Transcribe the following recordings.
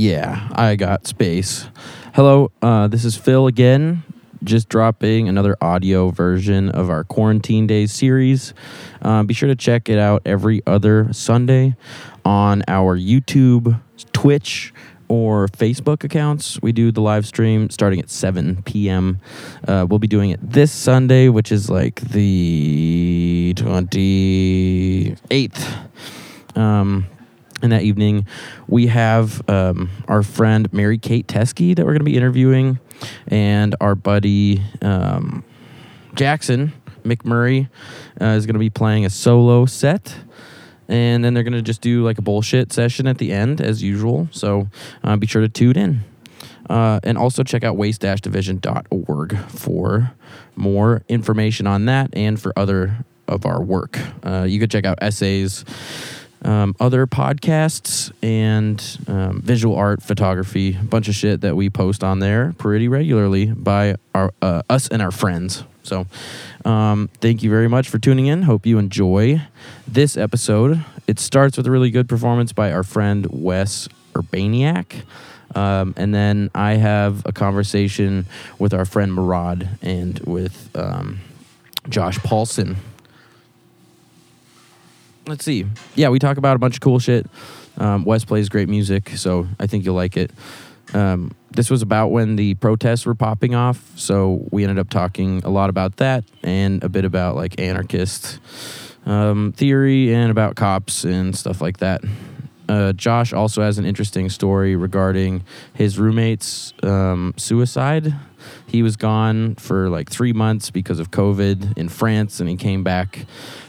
Yeah, I got space. Hello, uh, this is Phil again. Just dropping another audio version of our Quarantine Days series. Uh, be sure to check it out every other Sunday on our YouTube, Twitch, or Facebook accounts. We do the live stream starting at 7 p.m. Uh, we'll be doing it this Sunday, which is like the 28th. Um, in that evening, we have um, our friend Mary Kate Teskey that we're going to be interviewing, and our buddy um, Jackson McMurray uh, is going to be playing a solo set. And then they're going to just do like a bullshit session at the end, as usual. So uh, be sure to tune in. Uh, and also check out waste-division.org for more information on that and for other of our work. Uh, you could check out essays, um, other podcasts, and um, visual art, photography, a bunch of shit that we post on there pretty regularly by our uh, us and our friends. So, um, thank you very much for tuning in. Hope you enjoy this episode. It starts with a really good performance by our friend Wes Urbaniak. Um, and then I have a conversation with our friend Murad and with um, Josh Paulson. Let's see. Yeah, we talk about a bunch of cool shit. Um, Wes plays great music, so I think you'll like it. Um, this was about when the protests were popping off, so we ended up talking a lot about that and a bit about like anarchist um, theory and about cops and stuff like that. Uh, Josh also has an interesting story regarding his roommate's um, suicide. He was gone for like three months because of COVID in France, and he came back,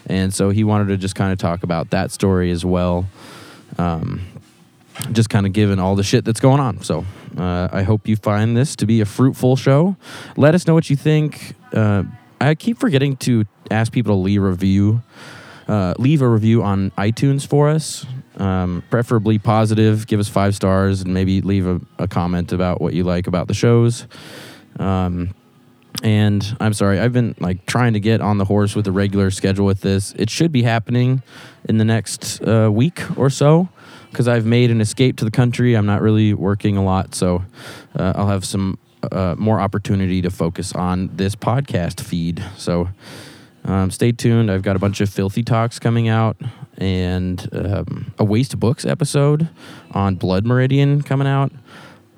and so he wanted to just kind of talk about that story as well. Um, just kind of given all the shit that's going on. So uh, I hope you find this to be a fruitful show. Let us know what you think. Uh, I keep forgetting to ask people to leave a review. Uh, leave a review on iTunes for us, um, preferably positive. Give us five stars and maybe leave a, a comment about what you like about the shows. Um, and I'm sorry, I've been like trying to get on the horse with a regular schedule with this. It should be happening in the next uh, week or so because I've made an escape to the country. I'm not really working a lot, so uh, I'll have some uh, more opportunity to focus on this podcast feed. So um, stay tuned. I've got a bunch of filthy talks coming out and um, a waste books episode on Blood Meridian coming out.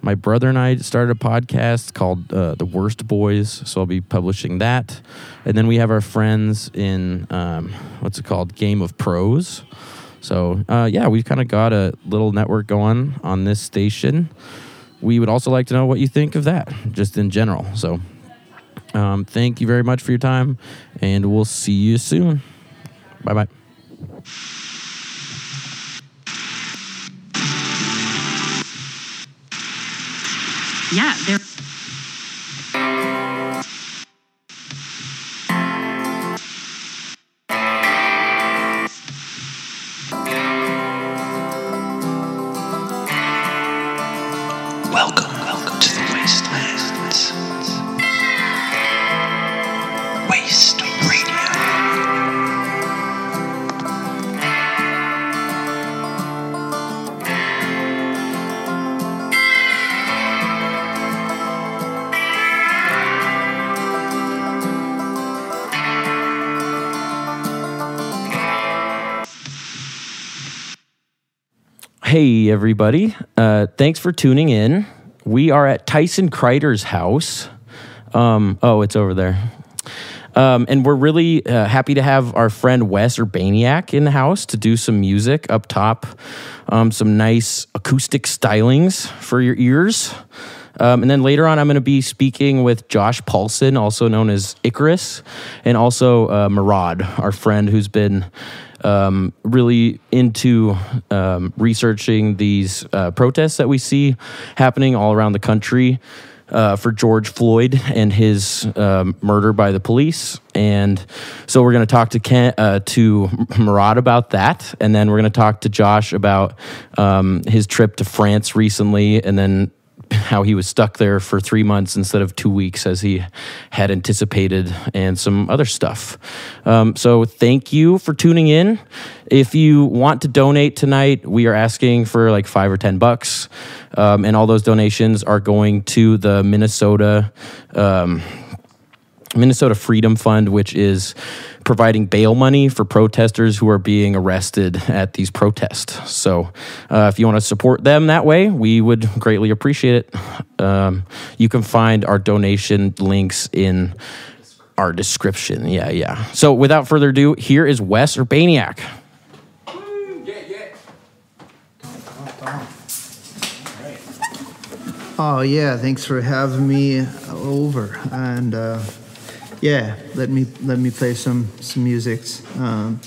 My brother and I started a podcast called uh, The Worst Boys, so I'll be publishing that. And then we have our friends in um, what's it called, Game of Pros. So uh, yeah, we've kind of got a little network going on this station. We would also like to know what you think of that, just in general. So um, thank you very much for your time, and we'll see you soon. Bye bye. Yeah. Everybody. Uh, thanks for tuning in. We are at Tyson Kreider's house. Um, oh, it's over there. Um, and we're really uh, happy to have our friend Wes Urbaniak in the house to do some music up top, um, some nice acoustic stylings for your ears. Um, and then later on, I'm going to be speaking with Josh Paulson, also known as Icarus, and also uh, Murad, our friend who's been um, really into um, researching these uh, protests that we see happening all around the country uh, for George Floyd and his um, murder by the police. And so we're going to talk to Ken, uh, to Murad about that, and then we're going to talk to Josh about um, his trip to France recently, and then how he was stuck there for three months instead of two weeks as he had anticipated, and some other stuff. Um, so, thank you for tuning in. If you want to donate tonight, we are asking for like five or 10 bucks. Um, and all those donations are going to the Minnesota. Um, Minnesota Freedom Fund, which is providing bail money for protesters who are being arrested at these protests. So, uh, if you want to support them that way, we would greatly appreciate it. Um, you can find our donation links in our description. Yeah, yeah. So, without further ado, here is Wes Urbaniak. Oh yeah, thanks for having me over, and uh, yeah, let me let me play some some music. Um,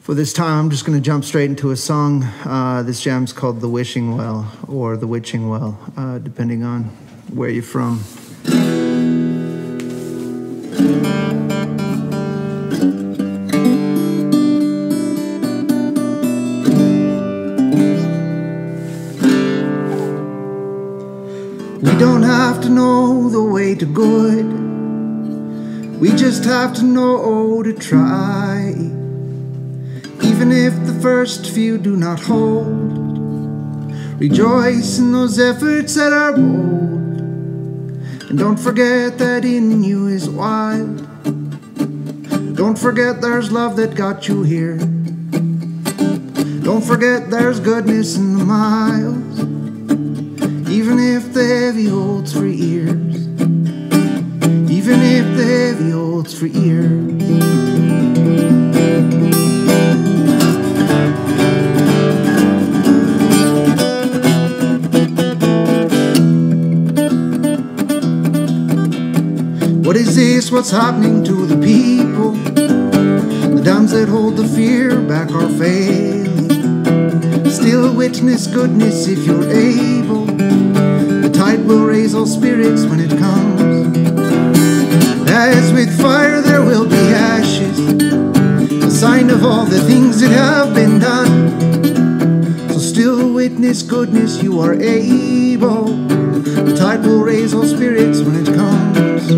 for this time, I'm just going to jump straight into a song. Uh, this jam's called "The Wishing Well" or "The Witching Well," uh, depending on where you're from. We don't have to know the way to good. We just have to know to try. Even if the first few do not hold. Rejoice in those efforts that are bold. And don't forget that in you is wild. Don't forget there's love that got you here. Don't forget there's goodness in the miles even if the heavy holds for years. Even if the heavy holds for years. What is this? What's happening to the people? The dams that hold the fear back are failing. Still witness goodness if you're able. The tide will raise all spirits when it comes. As with fire there will be ashes, a sign of all the things that have been done. So still witness goodness, you are able. The tide will raise all spirits when it comes.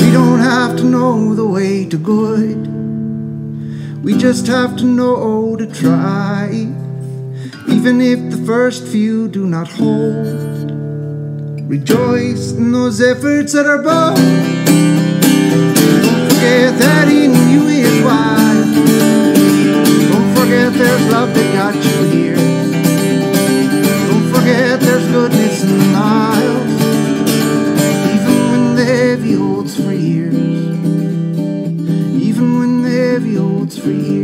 We don't have to know the way to good. We just have to know to try, even if the first few do not hold. Rejoice in those efforts that are bold. Don't forget that in you is wise. Don't forget there's love that got you here. Don't forget there's goodness in the miles, even when the heavy holds for years even when the heavy holds for years.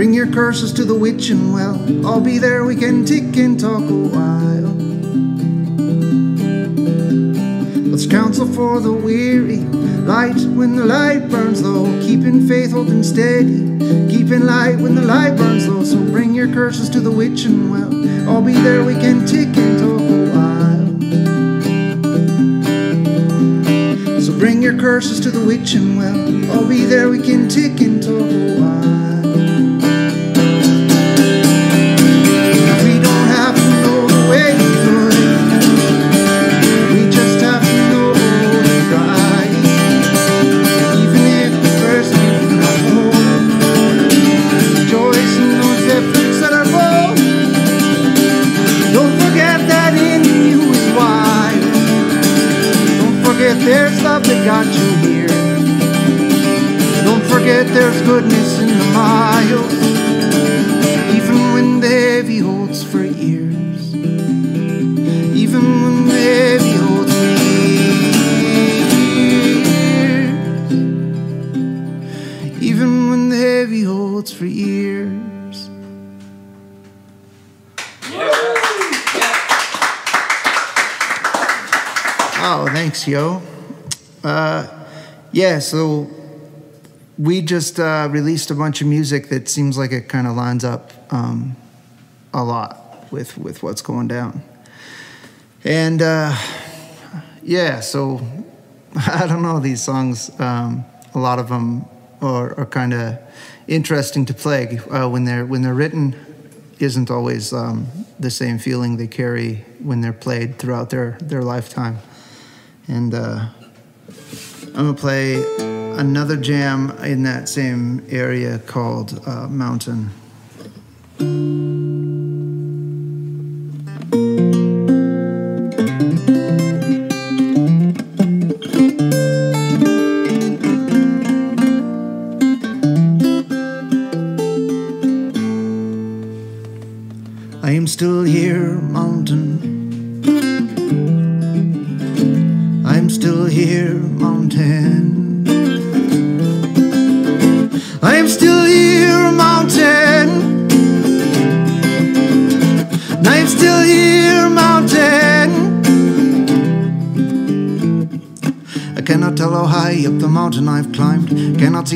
Bring your curses to the witching well. I'll be there, we can tick and talk a while. Let's counsel for the weary, light when the light burns low, keeping faith, holding steady, keeping light when the light burns low. So bring your curses to the witching well. I'll be there, we can tick and talk a while. So bring your curses to the witching well. I'll be there, we can tick and got you here. Don't forget there's goodness in the miles. Even when the heavy holds for years. Even when the heavy holds for years. Even when the heavy holds for years. Oh, thanks, yo. Yeah, so we just uh, released a bunch of music that seems like it kind of lines up um, a lot with with what's going down. And uh, yeah, so I don't know these songs. Um, a lot of them are, are kind of interesting to play uh, when they're when they're written. Isn't always um, the same feeling they carry when they're played throughout their their lifetime. And uh, I'm gonna play another jam in that same area called uh, Mountain.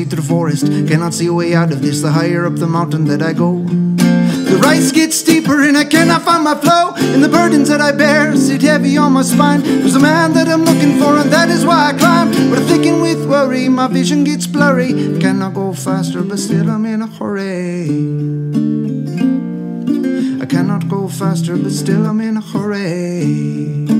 Through the forest. Cannot see a way out of this. The higher up the mountain that I go. The rise gets steeper and I cannot find my flow. And the burdens that I bear sit heavy on my spine. There's a man that I'm looking for, and that is why I climb. But I'm thinking with worry, my vision gets blurry. Cannot go faster, but still I'm in a hurry. I cannot go faster, but still I'm in a hurry.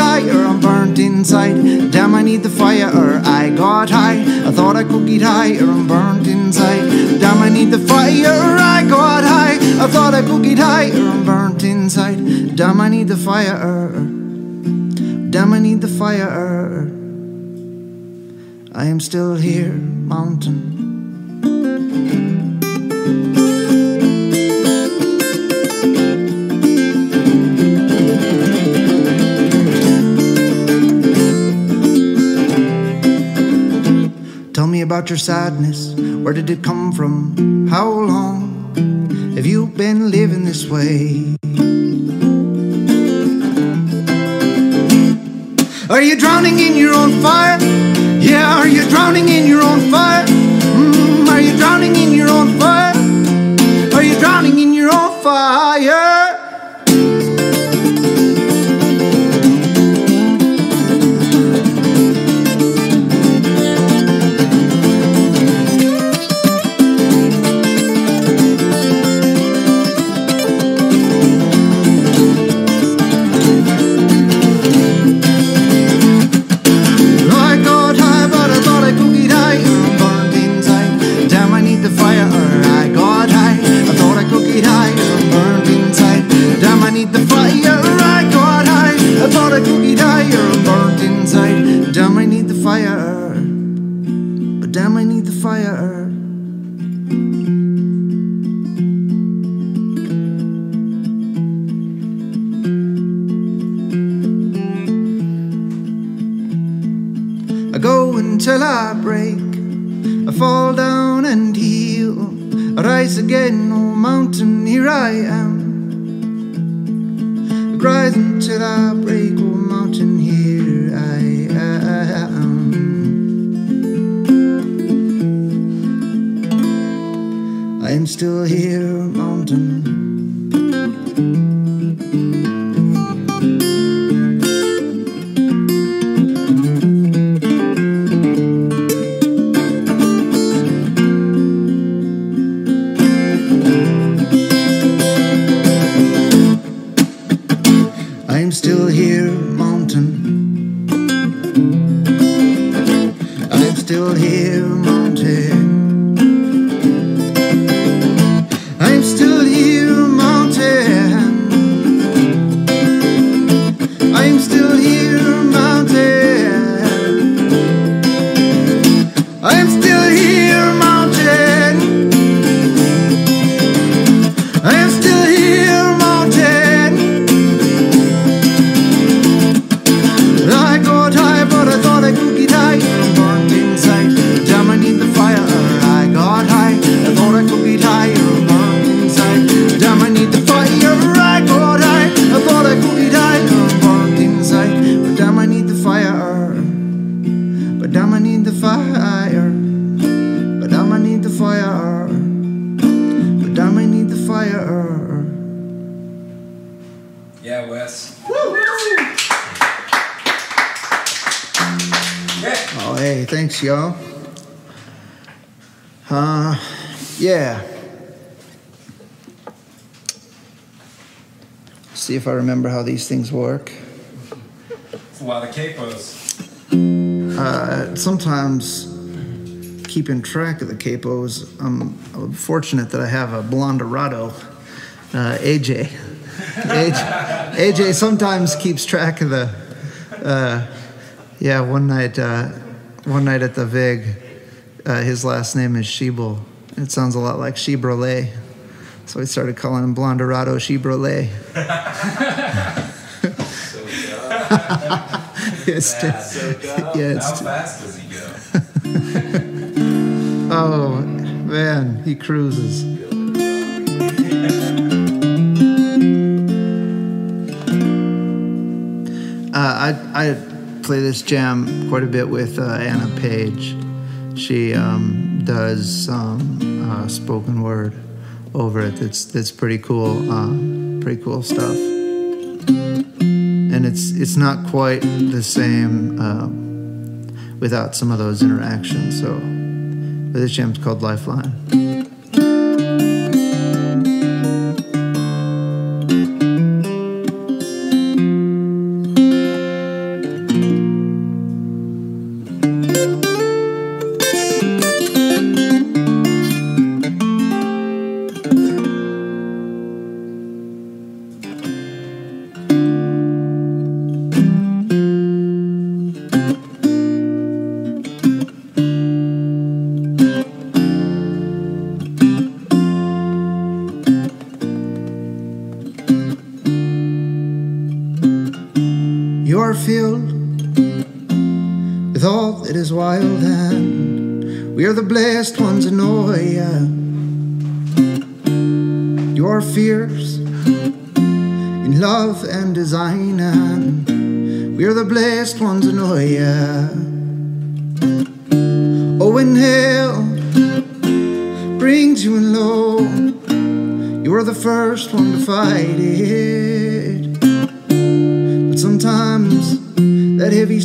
Get higher. I'm burnt inside. Damn, I need the fire. I got high. I thought I could get higher. I'm burnt inside. Damn, I need the fire. I got high. I thought I could get higher. I'm burnt inside. Damn, I need the fire. Damn, I need the fire. I am still here, mountain. Tell me about your sadness. Where did it come from? How long have you been living this way? Are you drowning in your own fire? Yeah, are you drowning in your own fire? Mm, are you drowning in your own fire? Are you drowning in your own fire? Until I break. I fall down and heal. I rise again, oh mountain, here I am. I rise until I break, oh mountain, here I am. I am still here, mountain. If I remember how these things work. It's a lot of capos. Uh, sometimes keeping track of the capos, I'm, I'm fortunate that I have a Blonderado, uh, AJ. AJ. AJ sometimes keeps track of the. Uh, yeah, one night, uh, one night at the Vig, uh, his last name is Sheeble. It sounds a lot like Shebrole, so I started calling him Blonderado Shebrole. it's just, yeah, it's How t- fast does he go? Oh man, he cruises. Uh, I I play this jam quite a bit with uh, Anna Page. She um, does some uh, spoken word over it. That's that's pretty cool. Uh, pretty cool stuff. And it's it's not quite the same uh, without some of those interactions. So. But this jam's called Lifeline.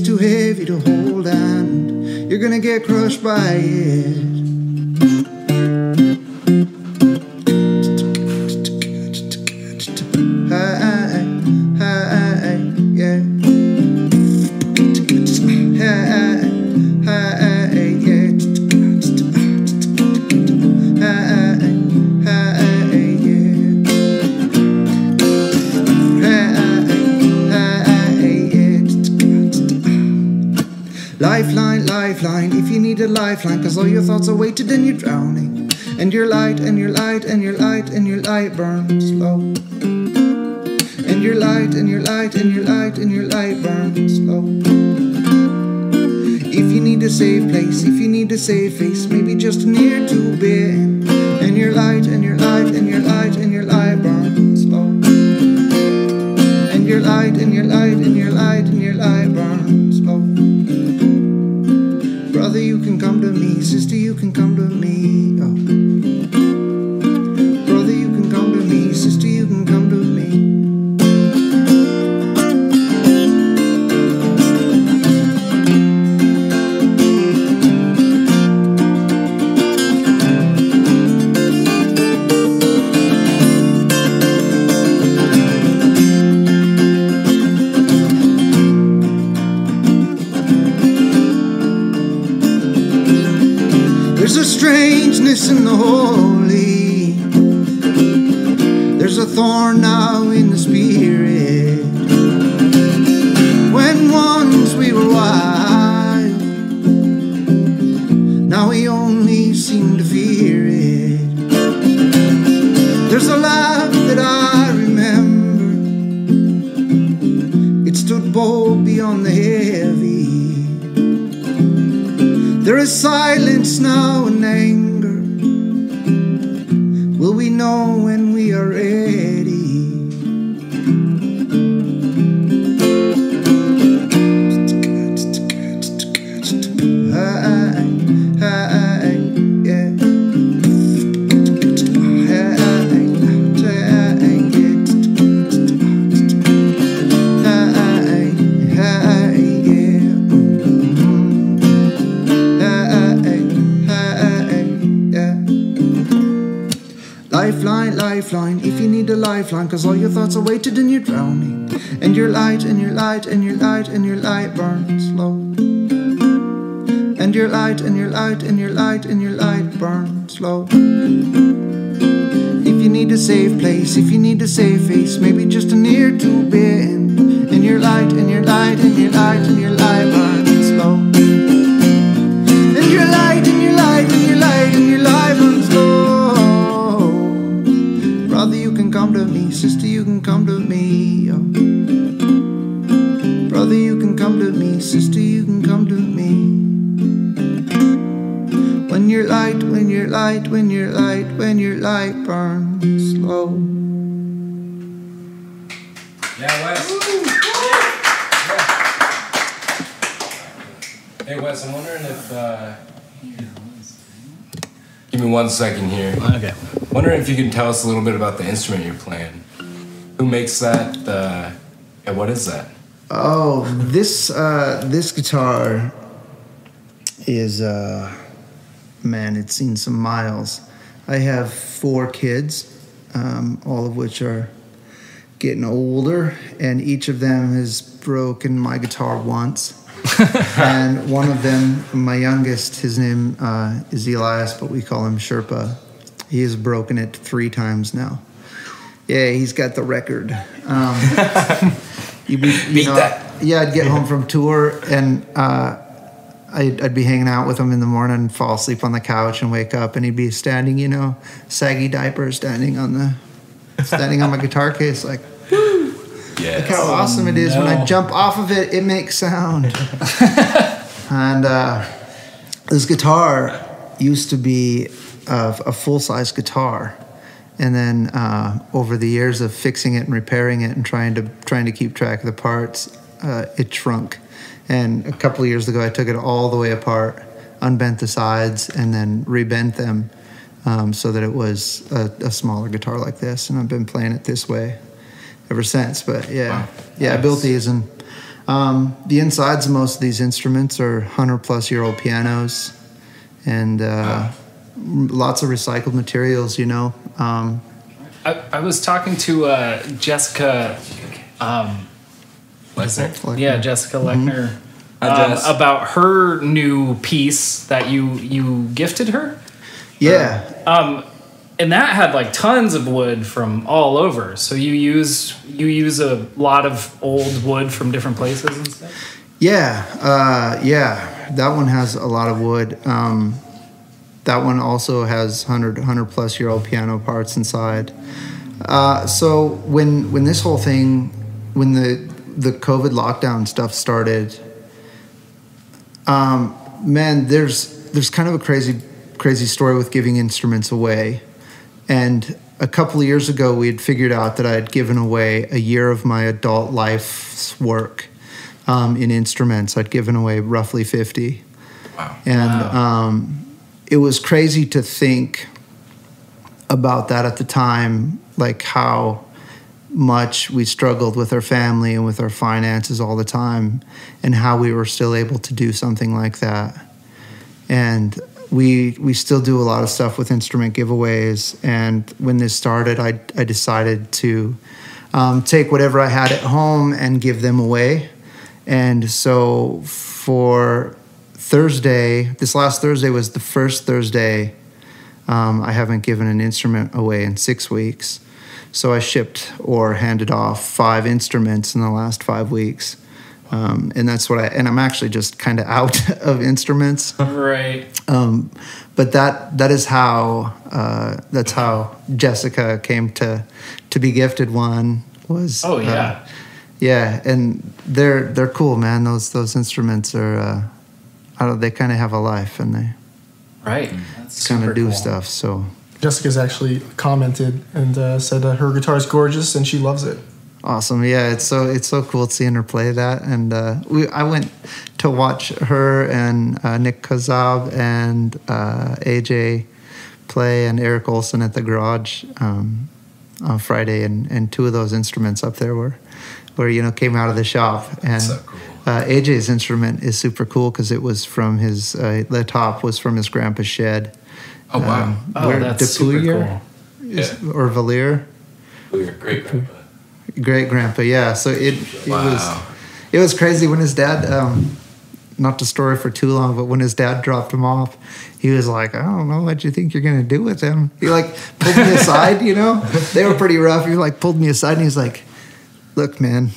Too heavy to hold, and you're gonna get crushed by it. And your light, and your light, and your light, and your light burns slow. And your light, and your light, and your light, and your light burns slow. If you need a safe place, if you need a safe face, maybe just near to bed. Lifeline, if you need a lifeline. cause all your thoughts are weighted and you're drowning. And your light, and your light, and your light, and your light burns low. And your light, and your light, and your light, and your light burns low. If you need a safe place, if you need a safe face, maybe just an ear to bend. And your light, and your light, and your light, and your light burns low. And your light, and your come to me. Sister, you can come to me. oh. Brother, you can come to me. Sister, you can come to me. When your light, when your light, when your light, when your light burns low. Yeah, Wes. Hey, Wes, I'm wondering if. Uh, me one second here. Okay. Wondering if you can tell us a little bit about the instrument you're playing. Who makes that? Uh, yeah, what is that? Oh, this uh, this guitar is uh, man, it's seen some miles. I have four kids, um, all of which are getting older, and each of them has broken my guitar once. and one of them, my youngest, his name uh, is Elias, but we call him Sherpa. He has broken it three times now. Yeah, he's got the record. Um, you be, you Beat know, that. Yeah, I'd get home from tour and uh, I'd, I'd be hanging out with him in the morning, and fall asleep on the couch, and wake up, and he'd be standing, you know, saggy diaper, standing on the, standing on my guitar case, like Yes. Look how awesome it is when I jump off of it, it makes sound. and uh, this guitar used to be a, a full size guitar. And then uh, over the years of fixing it and repairing it and trying to trying to keep track of the parts, uh, it shrunk. And a couple of years ago, I took it all the way apart, unbent the sides, and then rebent them um, so that it was a, a smaller guitar like this. And I've been playing it this way ever since. But yeah, yeah, I built these, and um, the insides of most of these instruments are hundred plus year old pianos, and uh, lots of recycled materials. You know, um, I, I was talking to uh, Jessica. Um, Lesnar. yeah, Jessica Lechner. Hi, um, Jess. about her new piece that you you gifted her. yeah, Um, and that had like tons of wood from all over. So you use you use a lot of old wood from different places and stuff. yeah, uh, yeah. That one has a lot of wood. Um, that one also has 100, 100 plus year old piano parts inside. Uh, so when when this whole thing, when the the COVID lockdown stuff started, um, man, there's there's kind of a crazy crazy story with giving instruments away. And a couple of years ago, we had figured out that I had given away a year of my adult life's work um, in instruments. I'd given away roughly fifty, Wow. and um, it was crazy to think about that at the time, like how much we struggled with our family and with our finances all the time, and how we were still able to do something like that. And we we still do a lot of stuff with instrument giveaways. And when this started, I I decided to um, take whatever I had at home and give them away. And so for Thursday, this last Thursday was the first Thursday um, I haven't given an instrument away in six weeks. So I shipped or handed off five instruments in the last five weeks. Um, and that's what I, and I'm actually just kind of out of instruments. Right. Um, but that that is how uh, that's how Jessica came to to be gifted one was. Oh uh, yeah. yeah, and they're they're cool, man. Those those instruments are, uh, I don't, they kind of have a life and they right. Kind of do cool. stuff. So Jessica's actually commented and uh, said that her guitar is gorgeous and she loves it. Awesome, yeah. It's so it's so cool seeing her play that. And uh, we I went to watch her and uh, Nick Kazab and uh, AJ play and Eric Olson at the garage um, on Friday, and, and two of those instruments up there were were you know came out of the shop and. So cool. Uh, AJ's instrument is super cool because it was from his uh, the top was from his grandpa's shed. Oh wow. Um, Oh, where- that's super cool. is- or Valier. Oh, your great grandpa. Great grandpa. Yeah, so it it Wow. was it was crazy when his dad. Um, not to story for too long, but when his dad dropped him off, he was like, "I don't know what you think you're gonna do with him." He like pulled me aside. You know, they were pretty rough. He like pulled me aside and he's like, "Look, man,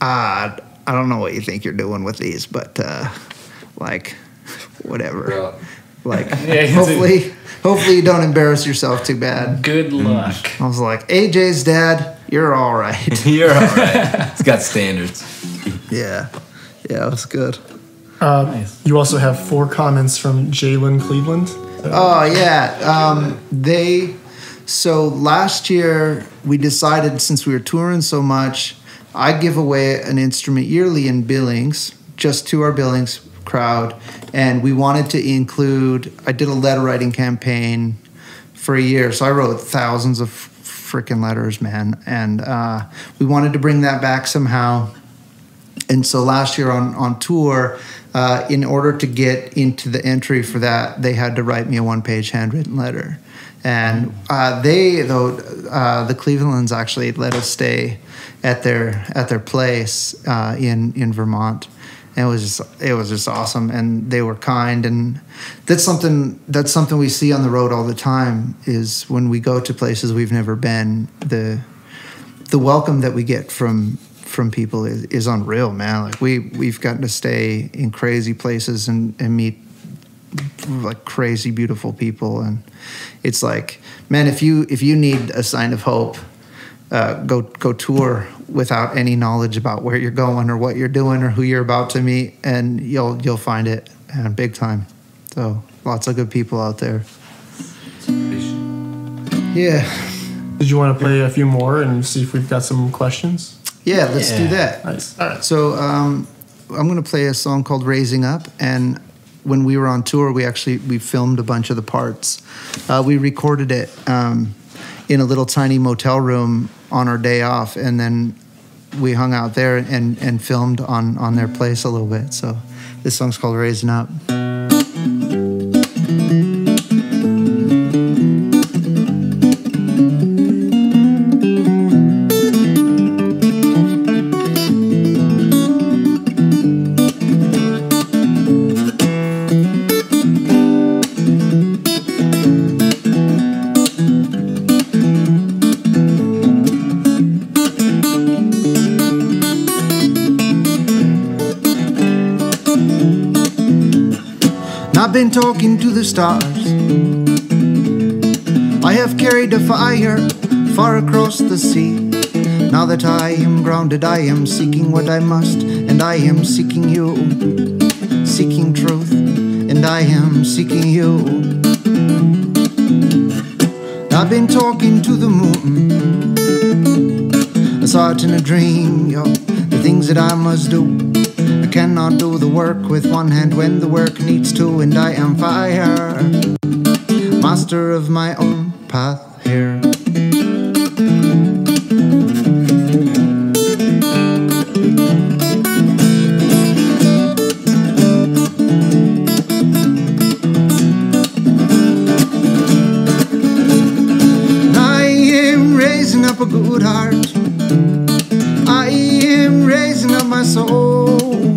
uh, I don't know what you think you're doing with these, but uh, like, whatever." Well, Like, Yeah, a- hopefully, hopefully you don't embarrass yourself too bad. Good luck. I was like, AJ's dad, you're all right. you're all right. It's got standards. yeah, yeah, it was good. Uh, Nice. You also have four comments from Jalen Cleveland. Oh yeah, um, they. So last year we decided since we were touring so much, I give away an instrument yearly in Billings, just to our Billings crowd, and we wanted to include. I did a letter writing campaign for a year, so I wrote thousands of freaking letters, man, and uh, we wanted to bring that back somehow. And so last year on on tour, uh, in order to get into the entry for that, they had to write me a one page handwritten letter. And uh, they though uh, the Clevelands actually let us stay at their at their place uh, in in Vermont. It was just it was just awesome, and they were kind, and that's something that's something we see on the road all the time. Is when we go to places we've never been, the the welcome that we get from from people is, is unreal, man. Like we we've gotten to stay in crazy places and, and meet like crazy beautiful people and it's like man if you if you need a sign of hope uh, go go tour without any knowledge about where you're going or what you're doing or who you're about to meet and you'll you'll find it and big time so lots of good people out there yeah Did you want to play a few more and see if we've got some questions? yeah let's do that Nice. All right. So um, I'm going to play a song called "Raising Up," and when we were on tour, we actually we filmed a bunch of the parts. Uh, we recorded it um, in a little tiny motel room on our day off, and then we hung out there and and filmed on on their place a little bit. So this song's called "Raising Up." Stars. I have carried a fire far across the sea. Now that I am grounded, I am seeking what I must, and I am seeking you, seeking truth, and I am seeking you. I've been talking to the moon. I saw it in a dream, yo. The things that I must do. Cannot do the work with one hand when the work needs two, and I am fire. Master of my own path here. I am raising up a good heart. I am raising up my soul.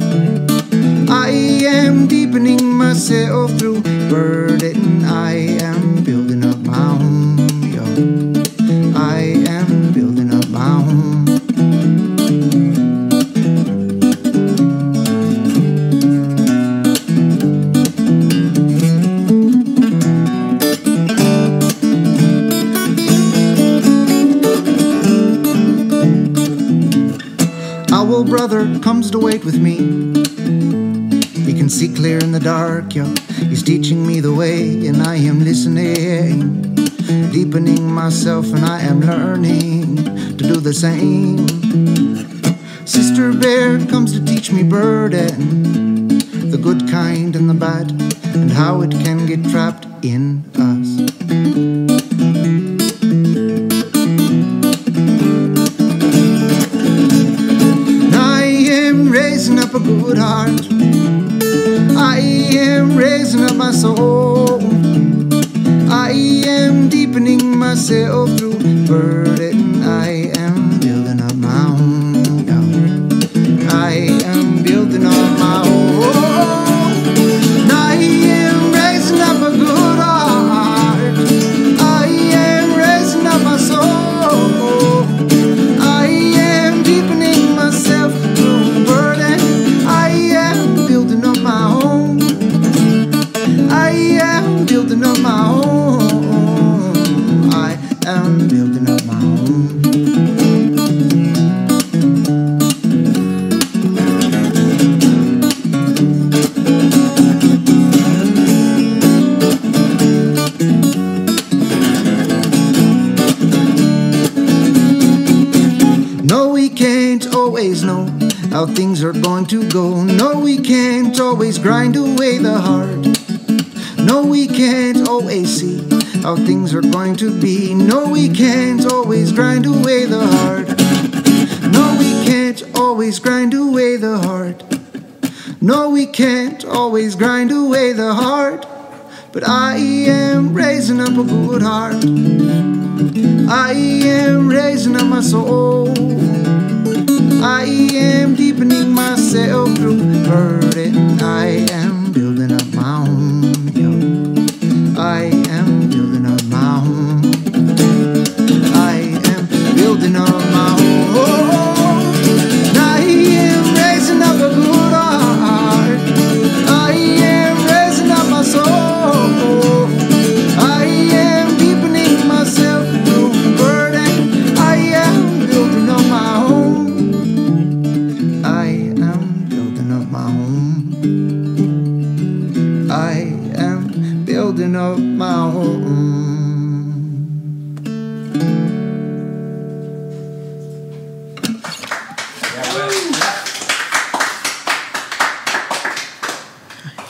Am deepening myself through burden. I am building up my home. Yo. I am building up my home. Brother comes to wait with me. Can see clear in the dark, yo. He's teaching me the way, and I am listening, deepening myself, and I am learning to do the same. Sister Bear comes to teach me burden, the good kind and the bad, and how it can get trapped in Raising up my soul. I am deepening myself through burden.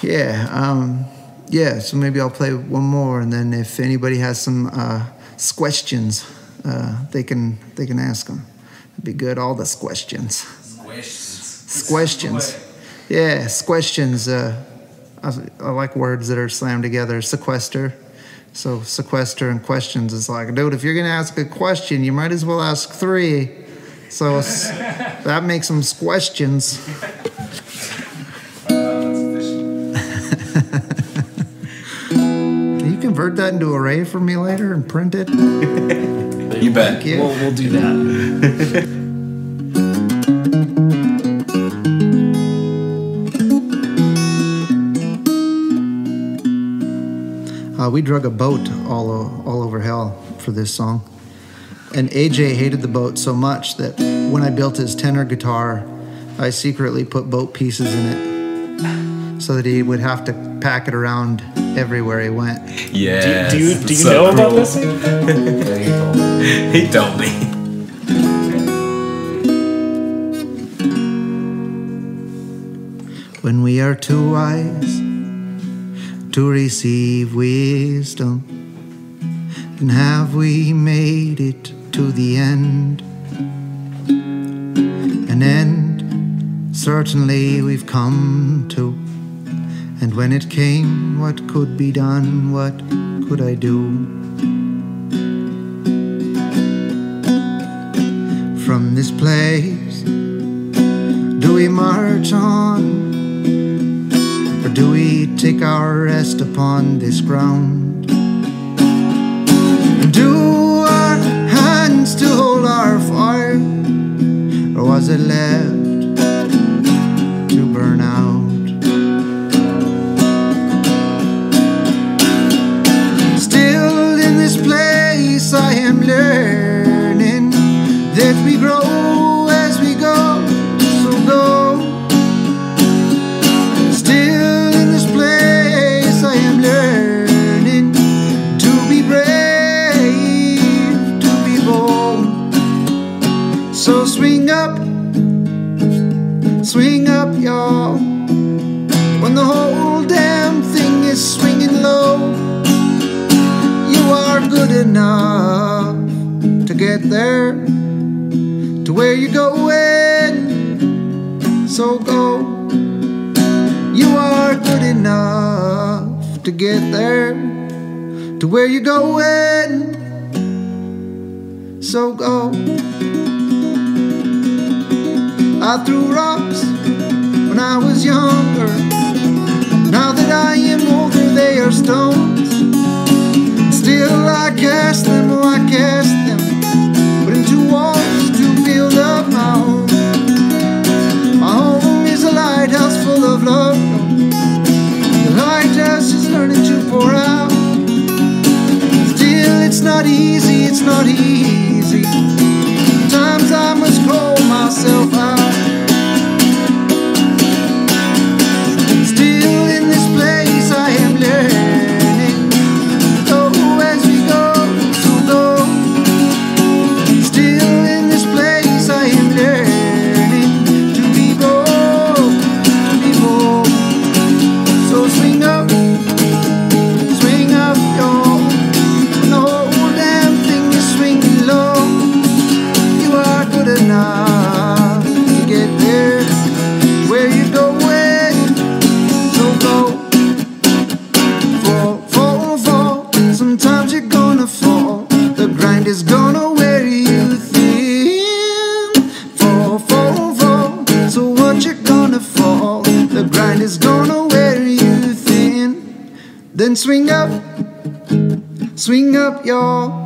Yeah, um, yeah. So maybe I'll play one more, and then if anybody has some uh, questions, uh, they can they can ask them. It'd be good. All the questions. Questions. Questions. Yeah, questions. Uh, I, I like words that are slammed together. Sequester. So sequester and questions is like, dude, if you're gonna ask a question, you might as well ask three. So that makes them questions. Convert that into array for me later and print it? You bet. You. We'll, we'll do that. Uh, we drug a boat all, o- all over hell for this song. And AJ hated the boat so much that when I built his tenor guitar, I secretly put boat pieces in it so that he would have to pack it around everywhere he went. Yeah. do you, do you know about this? He told me. When we are too wise to receive wisdom, then have we made it to the end? An end, certainly we've come to. And when it came, what could be done? What could I do? From this place, do we march on? Or do we take our rest upon this ground? Do our hands still hold our fire? Or was it left I am learning that we grow get there, to where you're going. So go. You are good enough to get there to where you're going. So go. I threw rocks when I was younger. Now that I am older, they are stones. Still, I cast them, oh, I cast them, into walls to build up my home. My home is a lighthouse full of love. The lighthouse is learning to pour out. Still, it's not easy, it's not easy. Sometimes I must call myself Then swing up, swing up, y'all.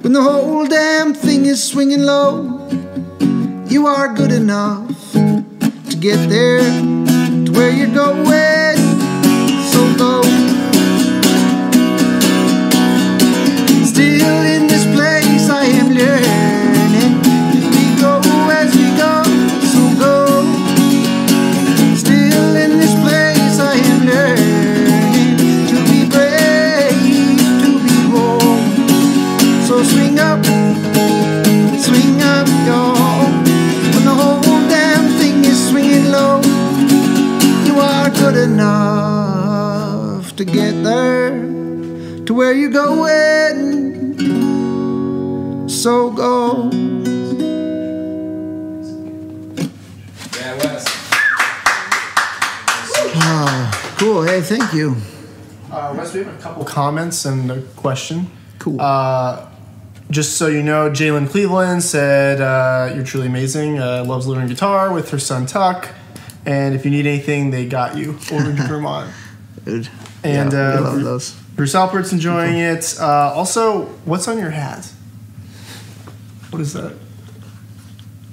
When the whole damn thing is swinging low, you are good enough to get there to where you're going. Where you're going. So go. Yeah, Wes. Cool. Hey, thank you. Uh, Wes, we have a couple comments and a question. Cool. Uh, just so you know, Jalen Cleveland said uh, you're truly amazing. Uh, loves learning guitar with her son Tuck, and if you need anything, they got you over to Vermont. Dude. And yeah, uh, love those. Bruce Alpert's enjoying it. Uh, also, what's on your hat? What is that?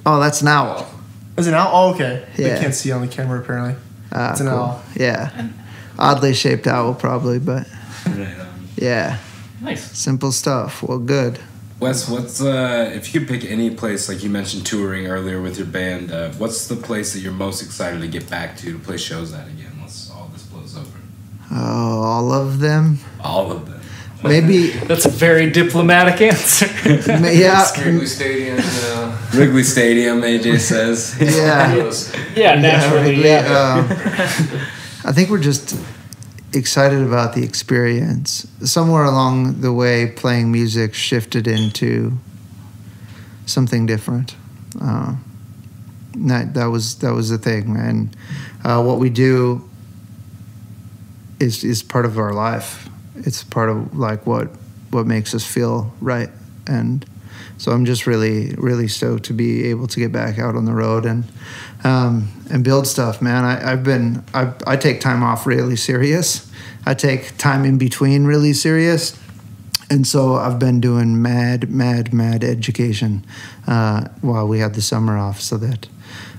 Oh, that's an owl. Is it an owl? Oh, okay. Yeah. They can't see on the camera apparently. Ah, It's an cool. owl. Yeah. Oddly shaped owl, probably, but yeah. Nice. Simple stuff. Well, good. Wes, what's uh, if you could pick any place, like you mentioned touring earlier with your band, uh, what's the place that you're most excited to get back to to play shows at again once all this blows over? Oh, all of them. All of them. Maybe, That's a very diplomatic answer. ma- yeah, Wrigley Stadium, you. Wrigley Stadium, AJ says. yeah. Yeah, naturally. Yeah, Yeah. um, I think we're just excited about the experience. Somewhere along the way, playing music shifted into something different. Uh, that that was that was the thing, and uh, what we do is is part of our life. It's part of like what what makes us feel right, and so I'm just really really stoked to be able to get back out on the road and um, and build stuff, man. I, I've been I, I take time off really serious. I take time in between really serious, and so I've been doing mad, mad, mad education uh, while we had the summer off, so that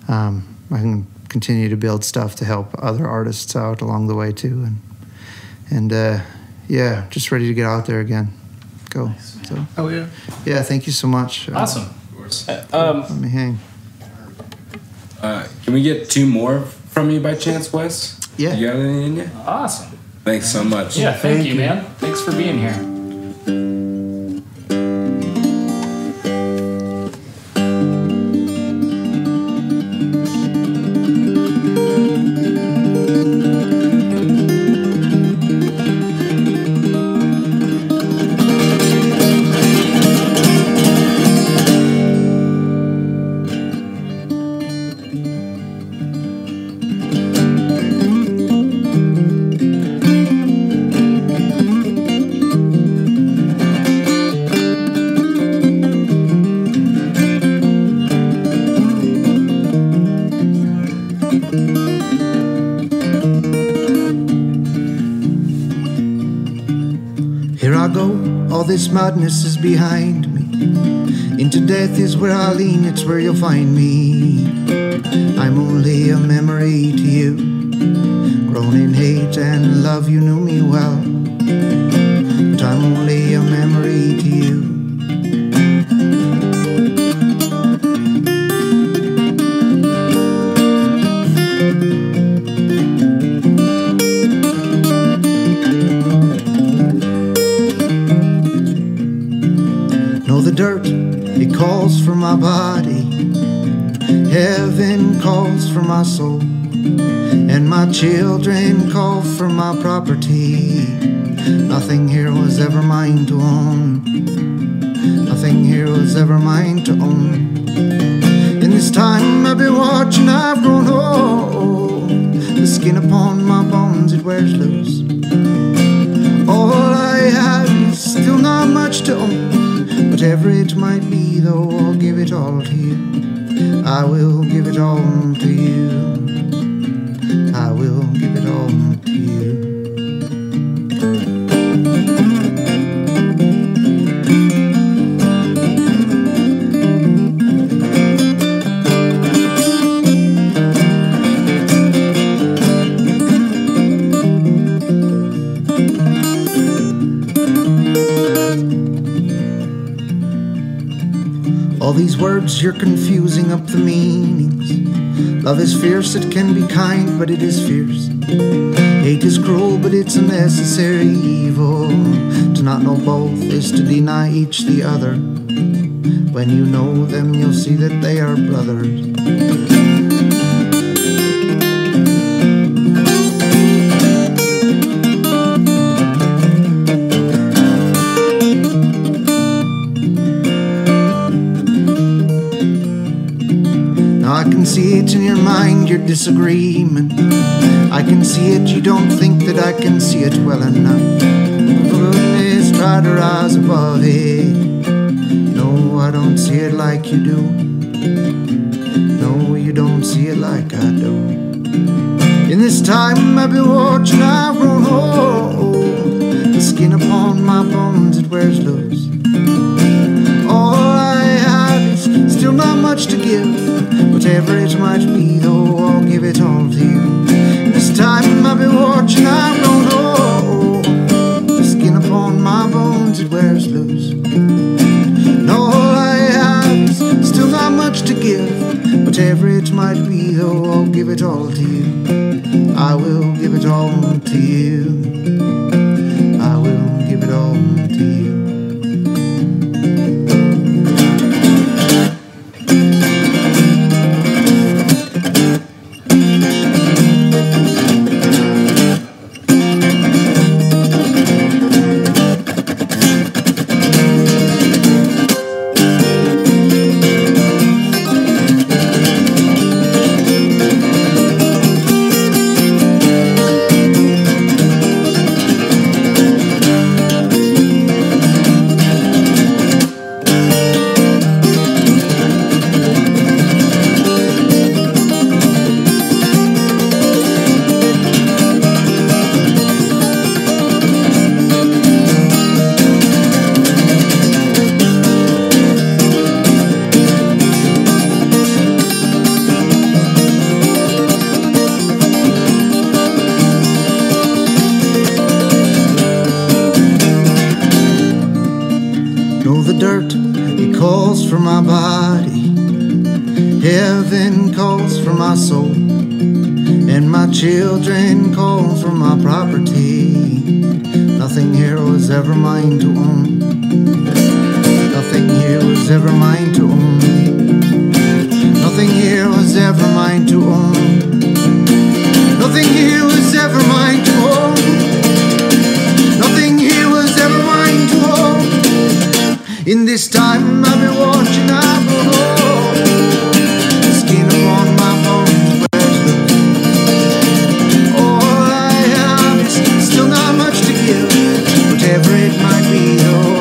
um, I can continue to build stuff to help other artists out along the way too, and and uh, yeah, just ready to get out there again. Go. So Oh yeah. yeah, thank you so much. Uh, Awesome. Of course. Um, Let me hang. Uh, can we get two more from you by chance, Wes? Yeah. You got any in you? awesome. Thanks so much. Yeah, thank, Thank you, you. man. Thanks for being here. Here I go, all this madness is behind me. Into death is where I lean, it's where you'll find me. I'm only a memory to you. Grown in hate and love, you knew me well. My body. Heaven calls for my soul. And my children call for my property. Nothing here was ever mine to own. Nothing here was ever mine to own. In this time I've been watching, I've grown old. The skin upon my bones, it wears loose. All I have is still not much to own. Whatever it might be, though, I'll give it all to you. I will give it all to you. You're confusing up the meanings. Love is fierce, it can be kind, but it is fierce. Hate is cruel, but it's a necessary evil. To not know both is to deny each the other. When you know them, you'll see that they are brothers. Your disagreement. I can see it, you don't think that I can see it well enough. Goodness, try to rise above it. No, I don't see it like you do. No, you don't see it like I do. In this time I've been watching, I've grown old. The skin upon my bones, it wears loose. All I have is still not much to give. Whatever it might be, though, I'll give it all to you. This time I've been watching, I've grown old. The skin upon my bones, it wears loose. And all I have is still not much to give. Whatever it might be, though, I'll give it all to you. I will give it all to you. The dirt, it calls for my body. Heaven calls for my soul. And my children call for my property. Nothing here was ever mine to own. Nothing here was ever mine to own. Nothing here was ever mine to own. Nothing here was ever mine to own. In this time I've been watching, old. The skin upon my bones. All I have is still not much to give. Whatever it might be, though,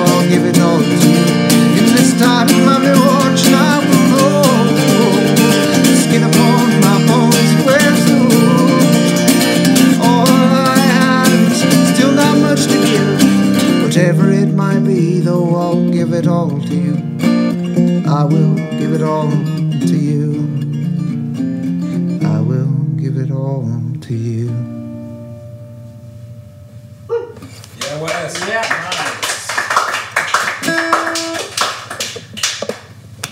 it all to you. I will give it all to you. Yeah, Wes. Yeah.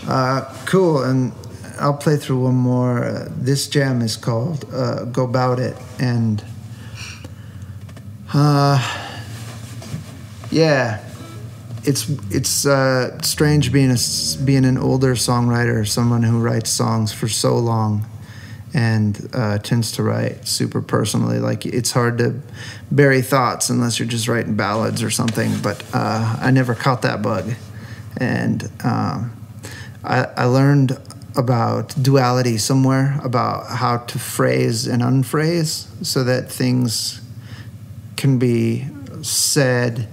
Uh, cool, and I'll play through one more. Uh, this jam is called uh, "Go Bout It," and uh, yeah, it's it's uh, strange being a being an older songwriter, someone who writes songs for so long, and uh, tends to write super personally. Like it's hard to bury thoughts unless you're just writing ballads or something. But uh, I never caught that bug, and. Um, I, I learned about duality somewhere, about how to phrase and unphrase so that things can be said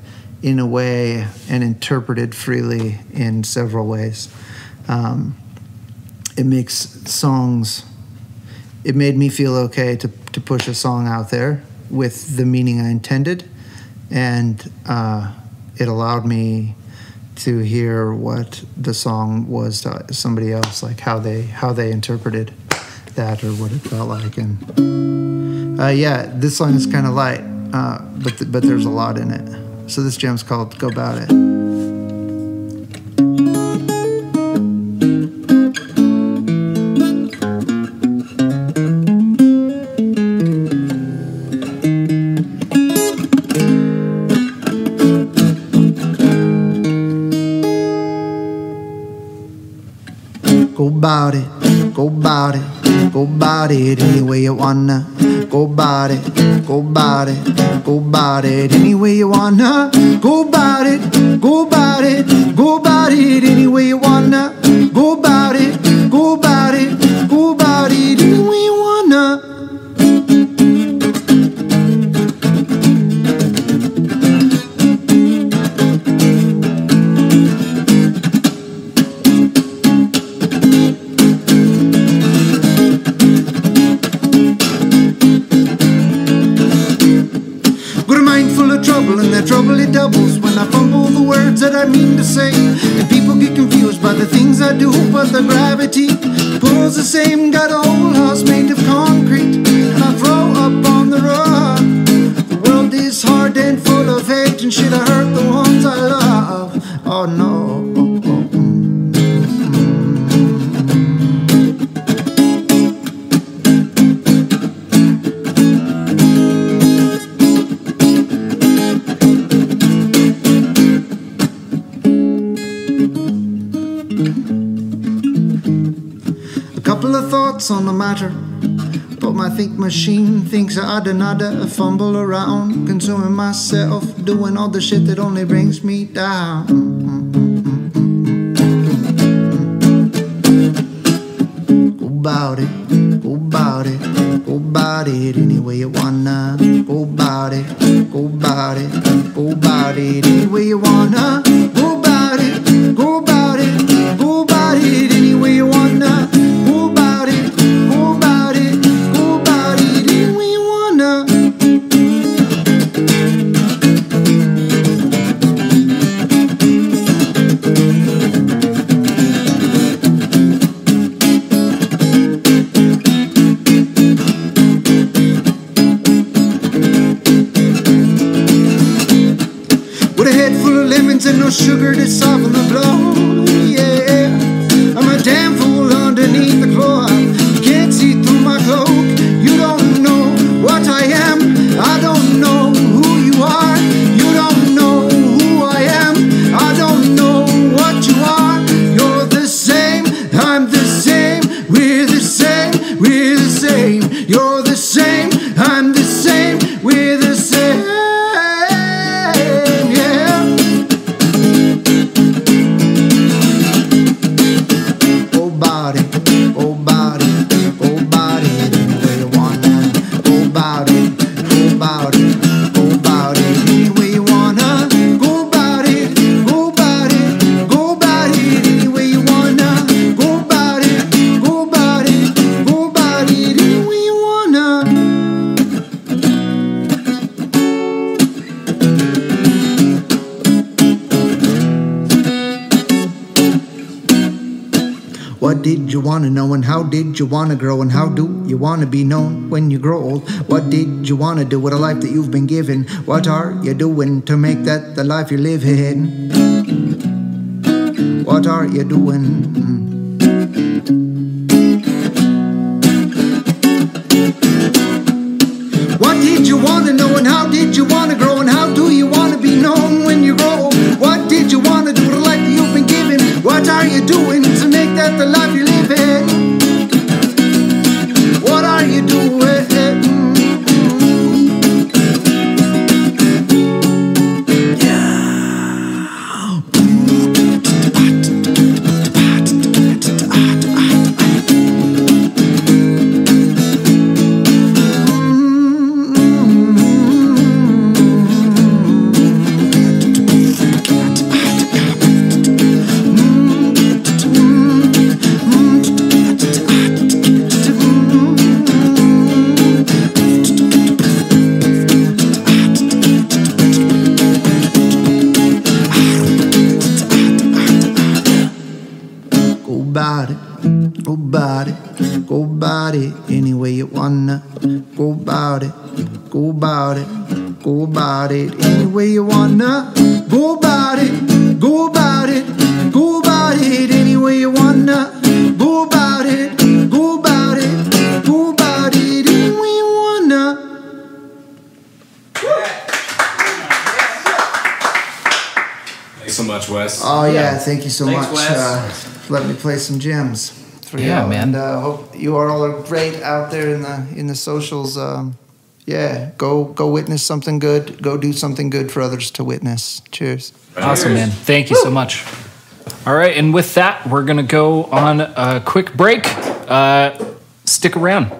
in a way and interpreted freely in several ways. Um, it makes songs, it made me feel okay to, to push a song out there with the meaning I intended, and uh, it allowed me to hear what the song was to somebody else, like how they how they interpreted that or what it felt like. And uh, yeah, this song is kind of light, uh, but th- but there's a lot in it. So this jam's called "Go Bout It." Go bout it, go bout it, go bout it any way you wanna. Go bout it, go bout it, go bout it any way you wanna. Go bout it, go bout it, go bout it any words that I mean to say. And people get confused by the things I do, but the gravity pulls the same. Got a whole house made of concrete, and I throw up on the rug. The world is hard and full of hate, and shit, I hurt the ones I love. Oh no. A couple of thoughts on the matter. But my think machine thinks I'd another fumble around, consuming myself, doing all the shit that only brings me down. Go bout it, go bout it, go bout it any way you wanna. Go bout it, go bout it, go bout it any way you wanna. Did you wanna grow and how do you wanna be known when you grow old? What did you wanna do with a life that you've been given? What are you doing to make that the life you live in? What are you doing? So Thanks, much. Wes. Uh, let me play some gems for Yeah, you. man. And uh, hope you are all great out there in the in the socials. Um, yeah, go go witness something good. Go do something good for others to witness. Cheers. Awesome, man. Thank you so much. All right, and with that, we're gonna go on a quick break. Uh, stick around.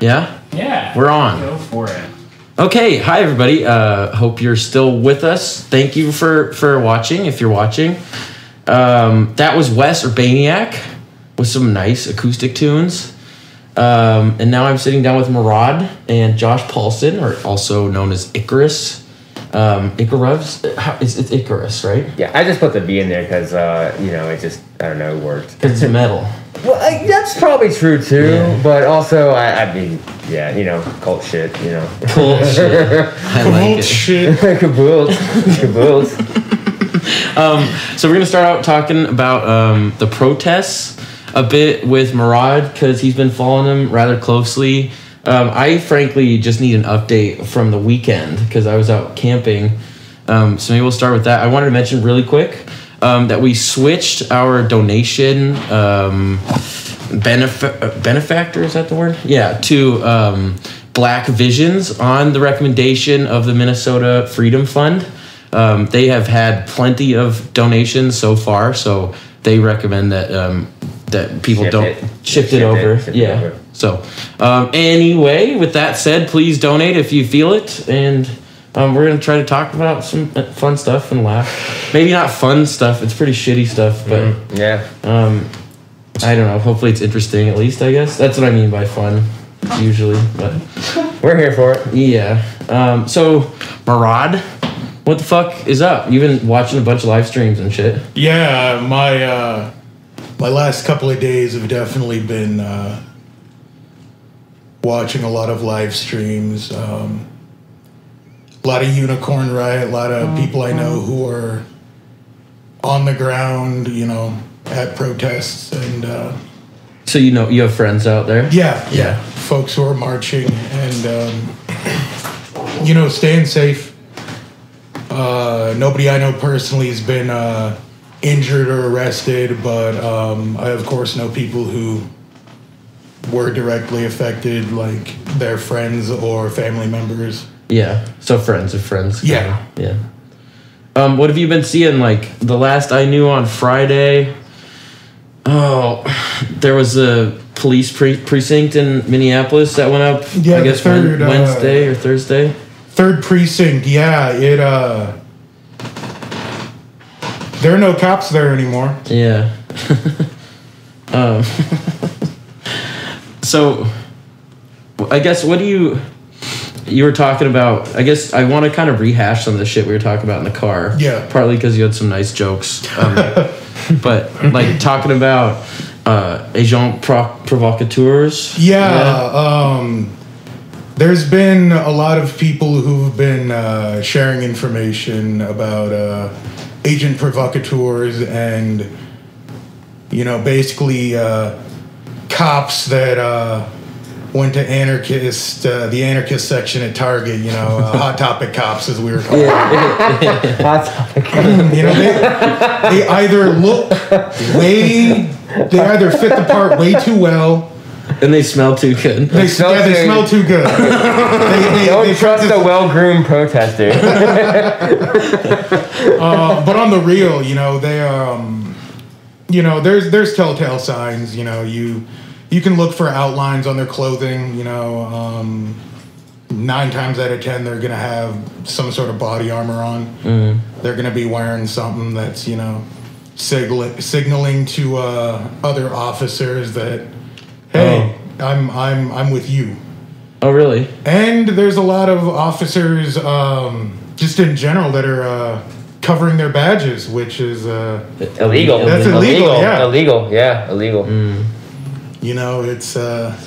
Yeah, Yeah, we're on. Go for it. Okay, hi everybody. Uh, hope you're still with us. Thank you for for watching. If you're watching, um, that was Wes Urbaniak with some nice acoustic tunes. Um, and now I'm sitting down with Murad and Josh Paulson, or also known as Icarus. Um, Icarus, it's, it's Icarus, right? Yeah, I just put the B in there because uh, you know it just I don't know worked. Because it's metal. Well, I, that's probably true too, Yeah. but also I, I mean, yeah, you know, cult shit, you know, cult shit. I like it. kaboot, kaboot. So we're gonna start out talking about um, the protests a bit with Murad because he's been following them rather closely. Um, I frankly just need an update from the weekend because I was out camping. Um, so maybe we'll start with that. I wanted to mention really quick um, that we switched our donation um, benef- benefactor. Is that the word? Yeah, to um, Black Visions on the recommendation of the Minnesota Freedom Fund. Um, they have had plenty of donations so far, so they recommend that um, that people Shift don't it. shift, it Shift it, over. shift it yeah. over. So um, anyway, with that said, please donate if you feel it, and um, we're gonna try to talk about some uh, fun stuff and laugh. Maybe not fun stuff; it's pretty shitty stuff, but Yeah, um, I don't know. Hopefully, it's interesting. At least, I guess that's what I mean by fun. Usually, but we're here for it. yeah. Um, so, Murad, what the fuck is up? You've been watching a bunch of live streams and shit. Yeah, my uh, my last couple of days have definitely been uh, watching a lot of live streams. Um, a lot of Unicorn Riot, a lot of people I know who are on the ground, you know, at protests, and uh, So you know you have friends out there. yeah, yeah, folks who are marching and um, you know staying safe. Uh, nobody I know personally has been uh, injured or arrested, but um, I of course know people who were directly affected, like their friends or family members. Yeah. So friends of friends. Yeah. Yeah. Um, what have you been seeing? Like the last I knew on Friday. Oh, there was a police pre- precinct in Minneapolis that went up. Yeah, I guess third, uh, Wednesday or Thursday. Third precinct, yeah, it. Uh, there are no cops there anymore. Yeah. um, so, I guess what do you? You were talking about. I guess I want to kind of rehash some of the shit we were talking about in the car. Yeah. Partly because you had some nice jokes, um, but like talking about uh, agent pro- provocateurs. Yeah, um, there's been a lot of people who've been uh, sharing information about uh, agent provocateurs and, you know, basically uh, cops that uh, went to anarchist, uh, the anarchist section at Target, you know, uh, hot topic cops as we were calling them. Hot topic. You know, they, they either look way, they either fit the part way too well. And they smell too good. They, smell yeah, they too- smell too good. They- they- Don't they trust practice- a well-groomed protester. uh, but on the real, you know, they um, you know, there's there's telltale signs. You know, you you can look for outlines on their clothing. You know, um, nine times out of ten, they're gonna have some sort of body armor on. They're gonna be wearing something that's you know, signaling signaling to uh, other officers that, hey, I'm I'm I'm with you. Oh, really? And there's a lot of officers, um, just in general, that are uh, covering their badges, which is, uh, illegal. That's illegal, yeah. Illegal. Yeah. Illegal. You know, it's uh,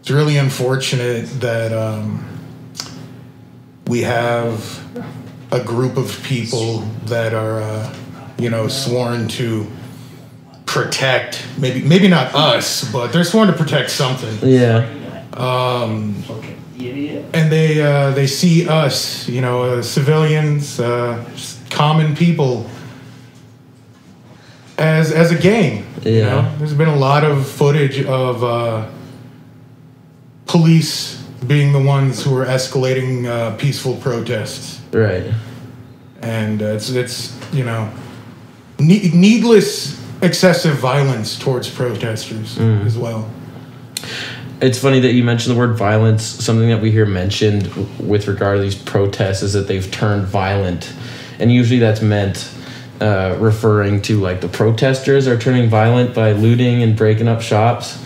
it's really unfortunate that um, we have a group of people that are, uh, you know, sworn to protect. Maybe maybe not us, but they're sworn to protect something. Yeah. um, and they uh, they see us, you know, uh, civilians, uh, common people, as as a game. You Yeah. know, there's been a lot of footage of uh, police being the ones who are escalating uh, peaceful protests, Right. and uh, it's it's you know, ne- needless excessive violence towards protesters as well. It's funny that you mentioned the word violence. Something that we hear mentioned with regard to these protests is that they've turned violent, and usually that's meant uh, referring to like the protesters are turning violent by looting and breaking up shops.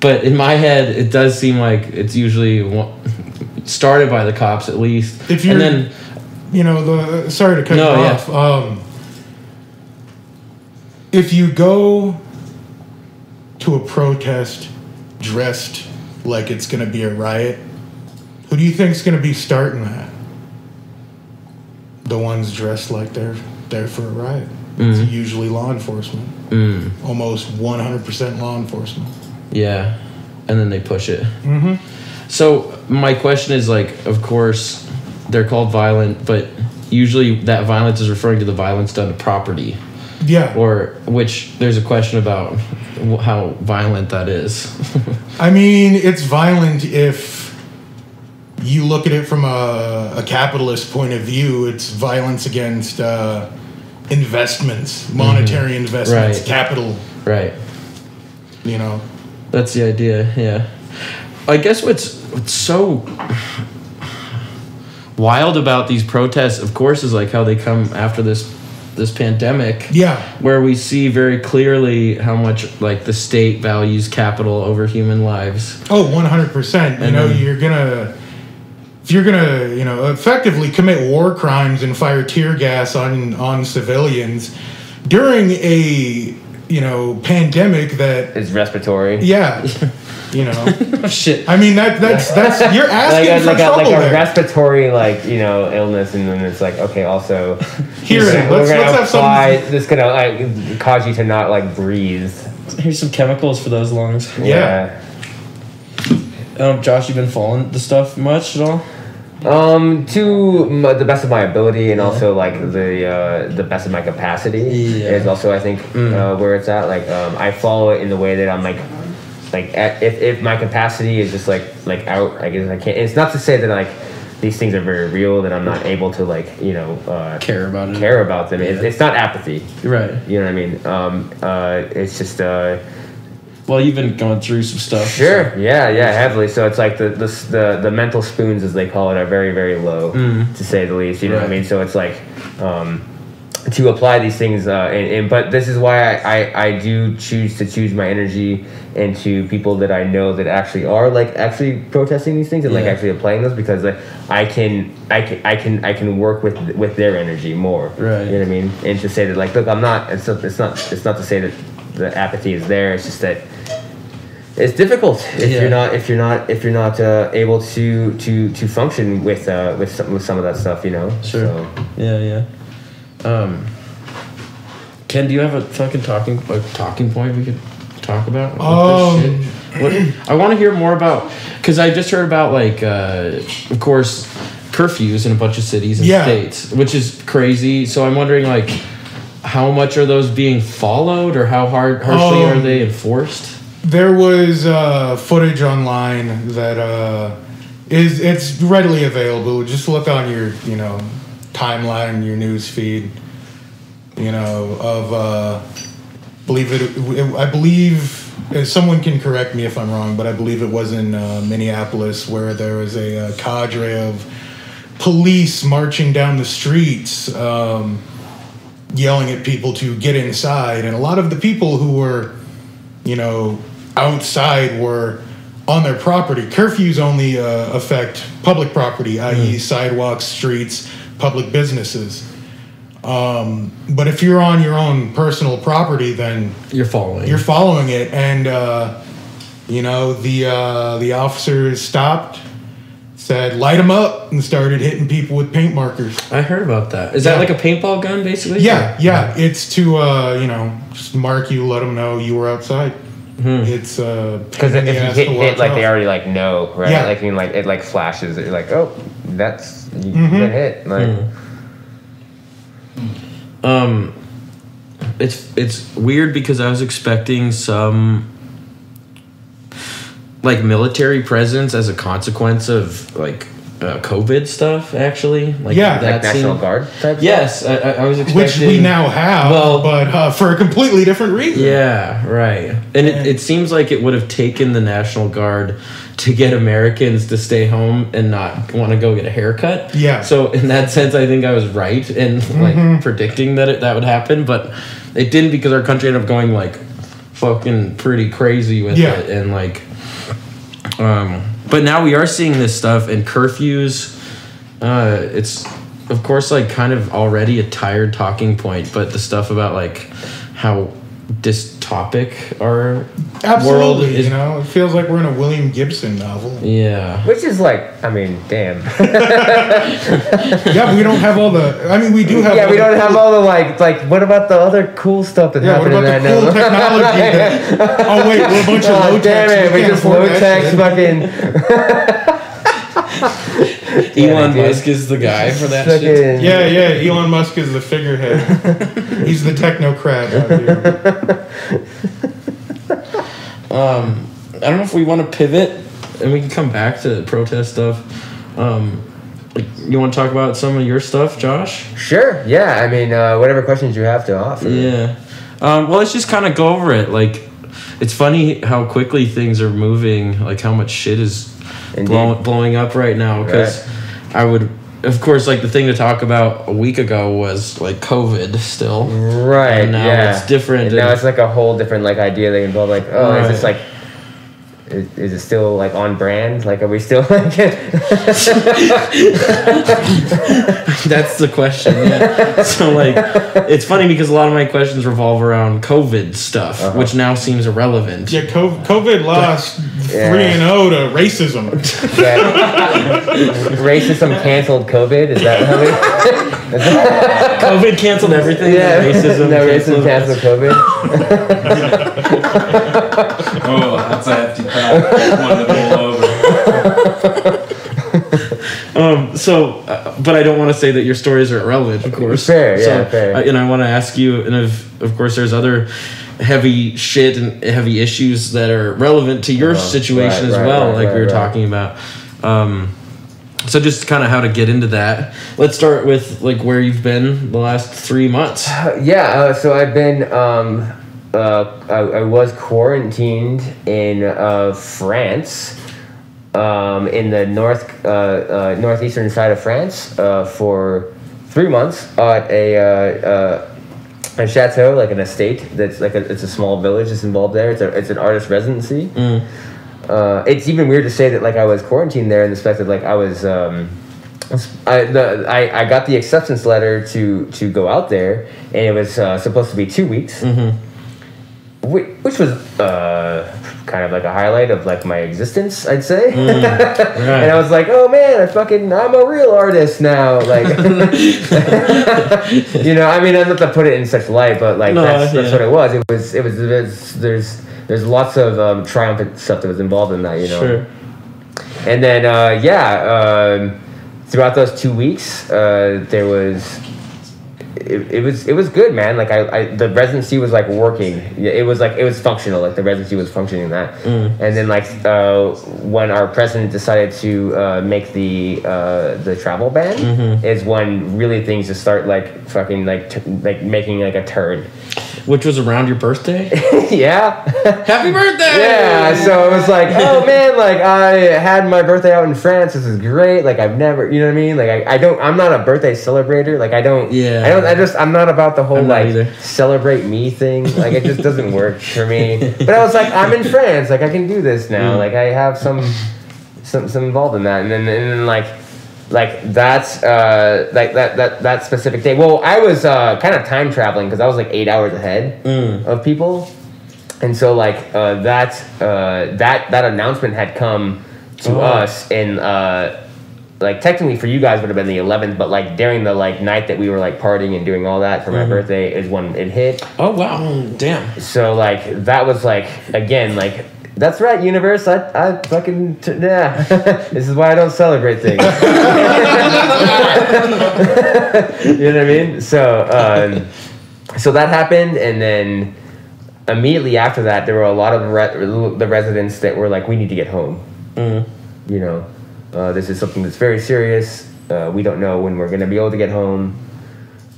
But in my head, it does seem like it's usually started by the cops at least, If you're- and then you know the sorry to cut No, you yeah. off um if you go to a protest dressed like it's going to be a riot who do you think's going to be starting that the ones dressed like they're there for a riot it's Mm-hmm. usually law enforcement Mm. almost 100% law enforcement Yeah, and then they push it. Mm-hmm. So my question is like, of course, they're called violent, but usually that violence is referring to the violence done to property, yeah or which there's a question about how violent that is. I mean, it's violent if you look at it from a, a capitalist point of view. It's violence against uh, investments, monetary investments, Right. capital. right. You know, That's the idea. Yeah. I guess what's what's so wild about these protests, of course, is like how they come after this this pandemic. yeah, where we see very clearly how much like the state values capital over human lives. Oh, oh, one hundred percent. You And know, then- you're gonna. If you're gonna, you know, effectively commit war crimes and fire tear gas on on civilians during a, you know, pandemic that is respiratory. yeah, you know, Shit. I mean that that's that's you're asking like for like a, trouble like a respiratory like you know illness and then it's like okay also Here, we're let's- gonna let's have some- this gonna like cause you to not like breathe Here's some chemicals for those lungs. Yeah. Um, Josh, you've been following the stuff much at all? Um, to m- the best of my ability, and also like the uh, the best of my capacity Yeah. is also I think uh, where it's at. Like um, I follow it in the way that I'm like like at, if if my capacity is just like like out, I guess I can't. It's not to say that like these things are very real that I'm not able to like you know uh, Care about it. care about them. It's, it's not apathy. Right. You know what I mean? Um, uh, it's just uh, Well, you've been going through some stuff. Sure. Yeah. Yeah. Heavily. So it's like the the the, the mental spoons, as they call it, are very very low, to say the least. You know what I mean? So it's like, um, to apply these things. Uh, and, and but this is why I, I, I do choose to choose my energy into people that I know that actually are like actually protesting these things and like actually applying those because like I can I can I can I can work with with their energy more. Right. You know what I mean? And to say that like look I'm not it's not it's not it's not to say that the apathy is there. It's just that it's difficult if Yeah. you're not if you're not if you're not uh, able to to to function with uh with some with some of that stuff. You know. Sure. So, Yeah, yeah. Um, Ken, do you have a fucking talking a talking point we could talk about? with Um, this shit? What, I want to hear more about because I just heard about like, uh, of course, curfews in a bunch of cities and Yeah. states, which is crazy. So I'm wondering like, how much are those being followed, or how hard harshly Um, are they enforced? There was uh, footage online that uh, is it's readily available. Just look on your you know timeline, your news feed. You know of uh, believe it, it. I believe uh, someone can correct me if I'm wrong, but I believe it was in uh, Minneapolis where there was a, uh cadre of police marching down the streets. Um, yelling at people to get inside and a lot of the people who were you know, outside were on their property. Curfews only uh, affect public property, i.e., sidewalks, streets, public businesses. Um, but if you're on your own personal property, then You're following. you're following it, and uh, you know the uh, the officers stopped, said light them up, and started hitting people with paint markers. I heard about that. Is that like a paintball gun, basically? Yeah, yeah. It's to uh, you know just mark you, let them know you were outside. It's uh Because pain in if you hit, hit watch like they already like know, right? Yeah. Like I mean, like it like flashes. You're like, oh, that's you Mhm. been hit. Like, Um, it's it's weird because I was expecting some like military presence as a consequence of like uh, COVID stuff. Actually, like Yeah. like National seemed- Guard type. Yes, I, I I was which we now have, Well- but uh, for a completely different reason. Yeah, right. And it, it seems like it would have taken the National Guard to get Americans to stay home and not want to go get a haircut. Yeah. So in that sense, I think I was right in like predicting that it, that would happen, but it didn't because our country ended up going like fucking pretty crazy with Yeah. it and like. Um, but now we are seeing this stuff and curfews. Uh, it's of course like kind of already a tired talking point, but the stuff about like how dystopic our world is. you know, it feels like we're in a William Gibson novel. Yeah. Which is like, I mean, damn. yeah, we don't have all the. I mean, we do have. yeah, all we the don't have cool- all the like, like. What about the other cool stuff that Yeah, what happened about in the that? cool novel? technology? that, oh wait, we're a bunch of Oh, low damn tech. it! We just low tech fucking. Elon dude. Musk is the guy for that shit. Yeah, yeah. Elon Musk is the figurehead. He's the technocrat out here. Um, I don't know if we want to pivot and we can come back to protest stuff. Um, like, you want to talk about some of your stuff, Josh? Sure. Yeah. I mean, uh, whatever questions you have to offer. Yeah. Um, well, let's just kind of go over it. Like, it's funny how quickly things are moving. Like how much shit is Indeed. Blow, blowing up right now. Because I would, of course, like the thing to talk about a week ago was like COVID still. Right. And now yeah. it's different. And now it's like a whole different like idea that involve like, oh, is this like. Is, is it still like on brand? Like, are we still like? That's the question. Yeah. so like, it's funny because a lot of my questions revolve around COVID stuff, Uh-huh. which now seems irrelevant. Yeah, COVID lost Yeah. three and zero to racism. Yeah. Racism canceled COVID. Is that how we? COVID canceled everything. Yeah. Racism. no, racism canceled- canceled COVID. Oh, that's a hefty thought. One to pull over. Um, so, uh, but I don't want to say that your stories are irrelevant, of course. Fair, so, yeah, fair. uh, and I want to ask you, and of, of course, there's other heavy shit and heavy issues that are relevant to your Uh-huh. situation Right, as right, well, right, like we were right. talking about. Um, so just kind of how to get into that. Let's start with like where you've been the last three months. Yeah, uh, so I've been, um, uh, I, I was quarantined in uh, France, um, in the north, uh, uh, northeastern side of France, uh, for three months at a uh, uh, a chateau, like an estate. That's like a, it's a small village that's involved there. It's a it's an artist residency. Uh, it's even weird to say that like I was quarantined there in the fact that like I was. Um, I, the, I, I got the acceptance letter to, to go out there, and it was uh, supposed to be two weeks, which, which was uh, kind of like a highlight of like my existence, I'd say. and I was like, oh man, I fucking I'm a real artist now. Like, you know, I mean, I'm not to put it in such light, but like No, that's, that's what it was. It was it was, it was there's there's lots of um, triumphant stuff that was involved in that. You know. Sure. And then, uh, yeah, um, throughout those two weeks, uh, there was. It, it was it was good man. Like I, I the residency was like working. Yeah, it was like it was functional. Like the residency was functioning that. And then like uh, when our president decided to uh, make the uh, the travel ban is when really things just start like fucking like t- like making like a turn Which was around your birthday. yeah Happy birthday! Yeah, so it was like, oh man, like I had my birthday out in France. This is great. Like I've never, you know what I mean? Like I, I don't, I'm not a birthday celebrator. Like I don't, Yeah. I don't, I just, I'm not about the whole like either. celebrate me thing. Like it just doesn't work for me. But I was like, I'm in France. Like I can do this now. Mm. Like I have some, some, some involved in that. And then, and then like. Like that's uh like that that that specific day. Well, I was uh kind of time traveling because I was like eight hours ahead Mm. of people, and so like uh, that uh, that that announcement had come to Oh. us and uh, like technically for you guys would have been the 11th but like during the like night that we were like partying and doing all that for my Mhm. birthday is when it hit Oh wow! Damn. so like that was like again like that's right universe. I, I fucking t- yeah. This is why i don't celebrate things. You know what i mean? So um, so that happened and then immediately after that there were a lot of re- the residents that were like we need to get home. Mm. you know uh, this is something that's very serious. Uh, we don't know when we're going to be able to get home.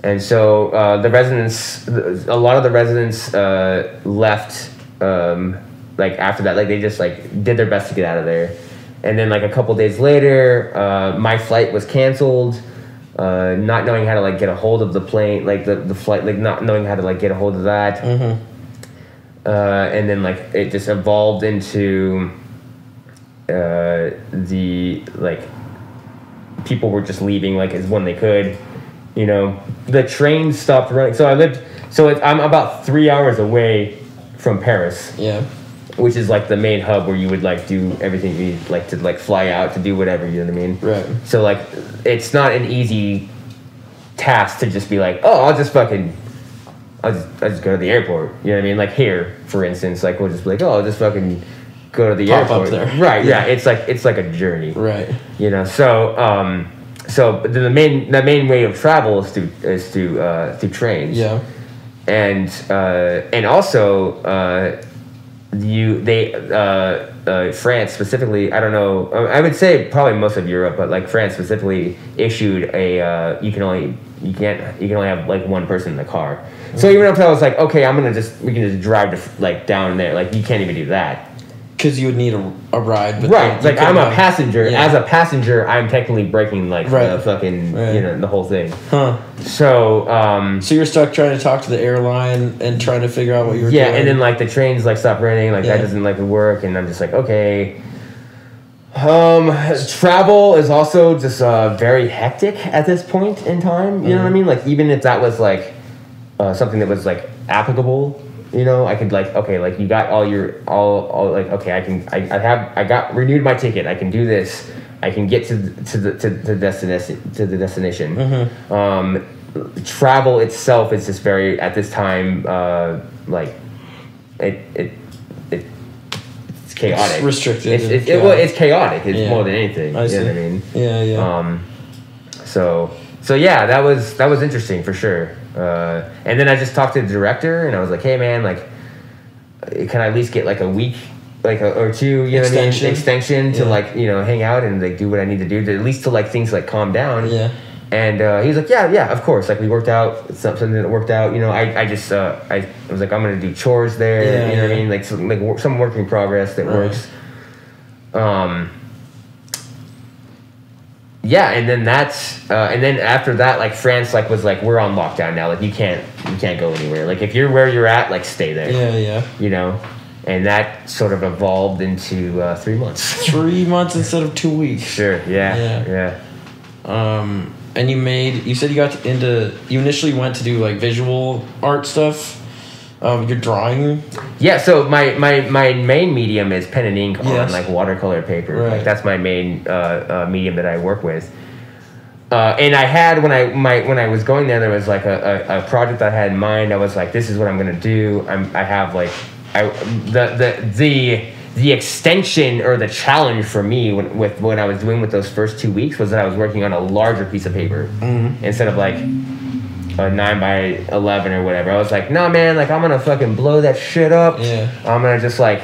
And so uh, the residents a lot of the residents uh, left um, like after that like they just like did their best to get out of there. And then like a couple days later uh, my flight was canceled uh, not knowing how to like get a hold of the plane like the, the flight like not knowing how to like get a hold of that. Mm-hmm. uh, and then like it just evolved into uh, the like people were just leaving like as when they could you know? The train stopped running. So i lived so it, i'm about three hours away from paris. Yeah. Which is like the main hub where you would like do everything you need, like to like fly out to do whatever you know what i mean Right. so like it's not an easy task to just be like oh i'll just fucking I'll just, I'll just go to the airport. You know what I mean? Like here, for instance, like we'll just be like, oh, I'll just fucking go to the Pop airport. there. Right, Yeah. yeah. It's like it's like a journey. Right. You know, so um, so the main the main way of travel is through is through uh, through trains. Yeah. And uh, and also uh, you they uh, uh, France specifically. I don't know. I would say probably most of Europe, but like France specifically issued a uh, you can only you can't you can only have like one person in the car. So even if I was like, okay, I'm gonna just we can just drive to like down there, like you can't even do that. Because you would need a, a ride. But right, like I'm a passenger. Yeah. As a passenger, I'm technically breaking like Right. the fucking Right. you know the whole thing. Huh. So um, So you're stuck trying to talk to the airline and trying to figure out what you're. yeah, doing. and then like the trains like stop running, like Yeah. that doesn't like work, and I'm just like okay. Um, travel is also just uh, very hectic at this point in time. You know what I mean? Like even if that was like uh, something that was like applicable, you know, I could like okay, like you got all your all all like okay, I can I, I have I got renewed my ticket. I can do this. I can get to the- to the to the destination to the destination. Um, travel itself is just very at this time uh, like it it it it's chaotic. It's restricted It's, it's, it, well, it's chaotic. It's Yeah. more than anything. I you see. know what I mean? Yeah, yeah. Um, so so yeah, that was that was interesting for sure. Uh, and then I just talked to the director, and I was like, "Hey, man, like, uh, can I at least get like a week, like a, or two, you know what I Extension? mean, extension to Yeah. like you know hang out and like do what I need to do to at least to like things like calm down." Yeah. And uh, he was like, "Yeah, yeah, of course. Like we worked out something that worked out. You know, I, I just uh, I was like, I'm gonna do chores there. Yeah, you know what I mean? Like some like some work in progress that Right. works." Um. Yeah, and then that's uh, and then after that, like France, like was like we're on lockdown now. Like you can't you can't go anywhere. Like if you're where you're at, like stay there. Yeah, yeah. You know, and that sort of evolved into uh, three months. Three months instead of two weeks. Sure. Yeah. Yeah. Yeah. Um, and you made. You said you got into. You initially went to do like visual art stuff. Um, you're drawing. Yeah, so my, my, my main medium is pen and ink Yes. on like watercolor paper. Right. Like that's my main uh, uh, medium that I work with. Uh, and I had when I my when I was going there, there was like a, a, a project I had in mind. I was like, this is what I'm gonna do. I'm I have like I the the the the extension or the challenge for me when, with what I was doing with those first two weeks was that I was working on a larger piece of paper instead of like a nine by eleven or whatever. I was like, nah, man, like I'm gonna fucking blow that shit up. Yeah. I'm gonna just like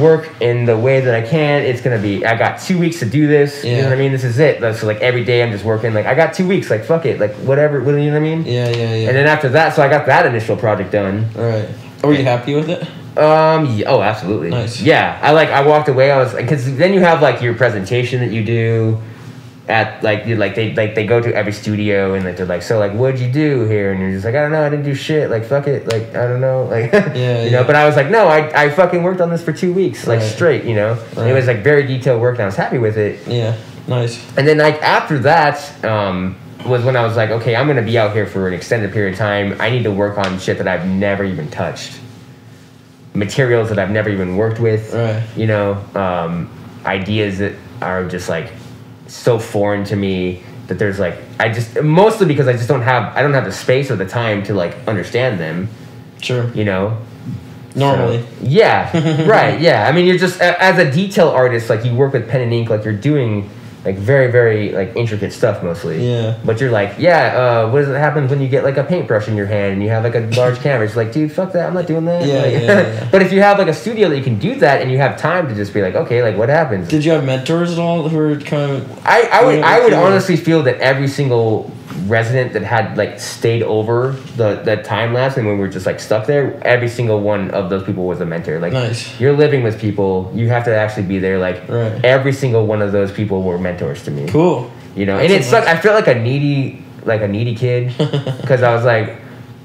work in the way that I can. It's gonna be. I got two weeks to do this. Yeah. You know what I mean? This is it. So like every day I'm just working. Like I got two weeks. Like fuck it. Like whatever. What you know what I mean? Yeah, yeah, yeah. And then after that, so I got that initial project done. All right. Were you happy with it? Um. yeah, oh, absolutely. Nice. Yeah. I like. I walked away. I was because then you have like your presentation that you do. At like you like they like they go to every studio and like they're like so like what'd you do here and you're just like I don't know I didn't do shit like fuck it like I don't know like Yeah, you know but I was like no I, I fucking worked on this for two weeks like Right. straight you know And it was like very detailed work and I was happy with it Yeah. Nice. and then like after that um, was when I was like, okay, I'm gonna be out here for an extended period of time. I need to work on shit that I've never even touched, materials that I've never even worked with. Right. You know, um, ideas that are just like so foreign to me that there's like I just mostly because I just don't have I don't have the space or the time to like understand them. Sure. You know. Normally. So- yeah. right. Yeah. I mean, you're just as a detail artist, like you work with pen and ink, like you're doing like very very like intricate stuff mostly. Yeah. But you're like, yeah. Uh, what does it happen when you get like a paintbrush in your hand and you have like a large canvas? Like, dude, fuck that. I'm not doing that. Yeah, Like- yeah, yeah. but if you have like a studio that you can do that and you have time to just be like, okay, like what happens? Did you have mentors at all who were kind of? I, I would I would honestly feel that every single resident that had like stayed over the, the time lapse and when we were just like stuck there, every single one of those people was a mentor. Like Nice. you're living with people, you have to actually be there. Like Right. every single one of those people were mentors to me. Cool. You know, and That's it sucked. I felt like a needy like a needy kid because I was like.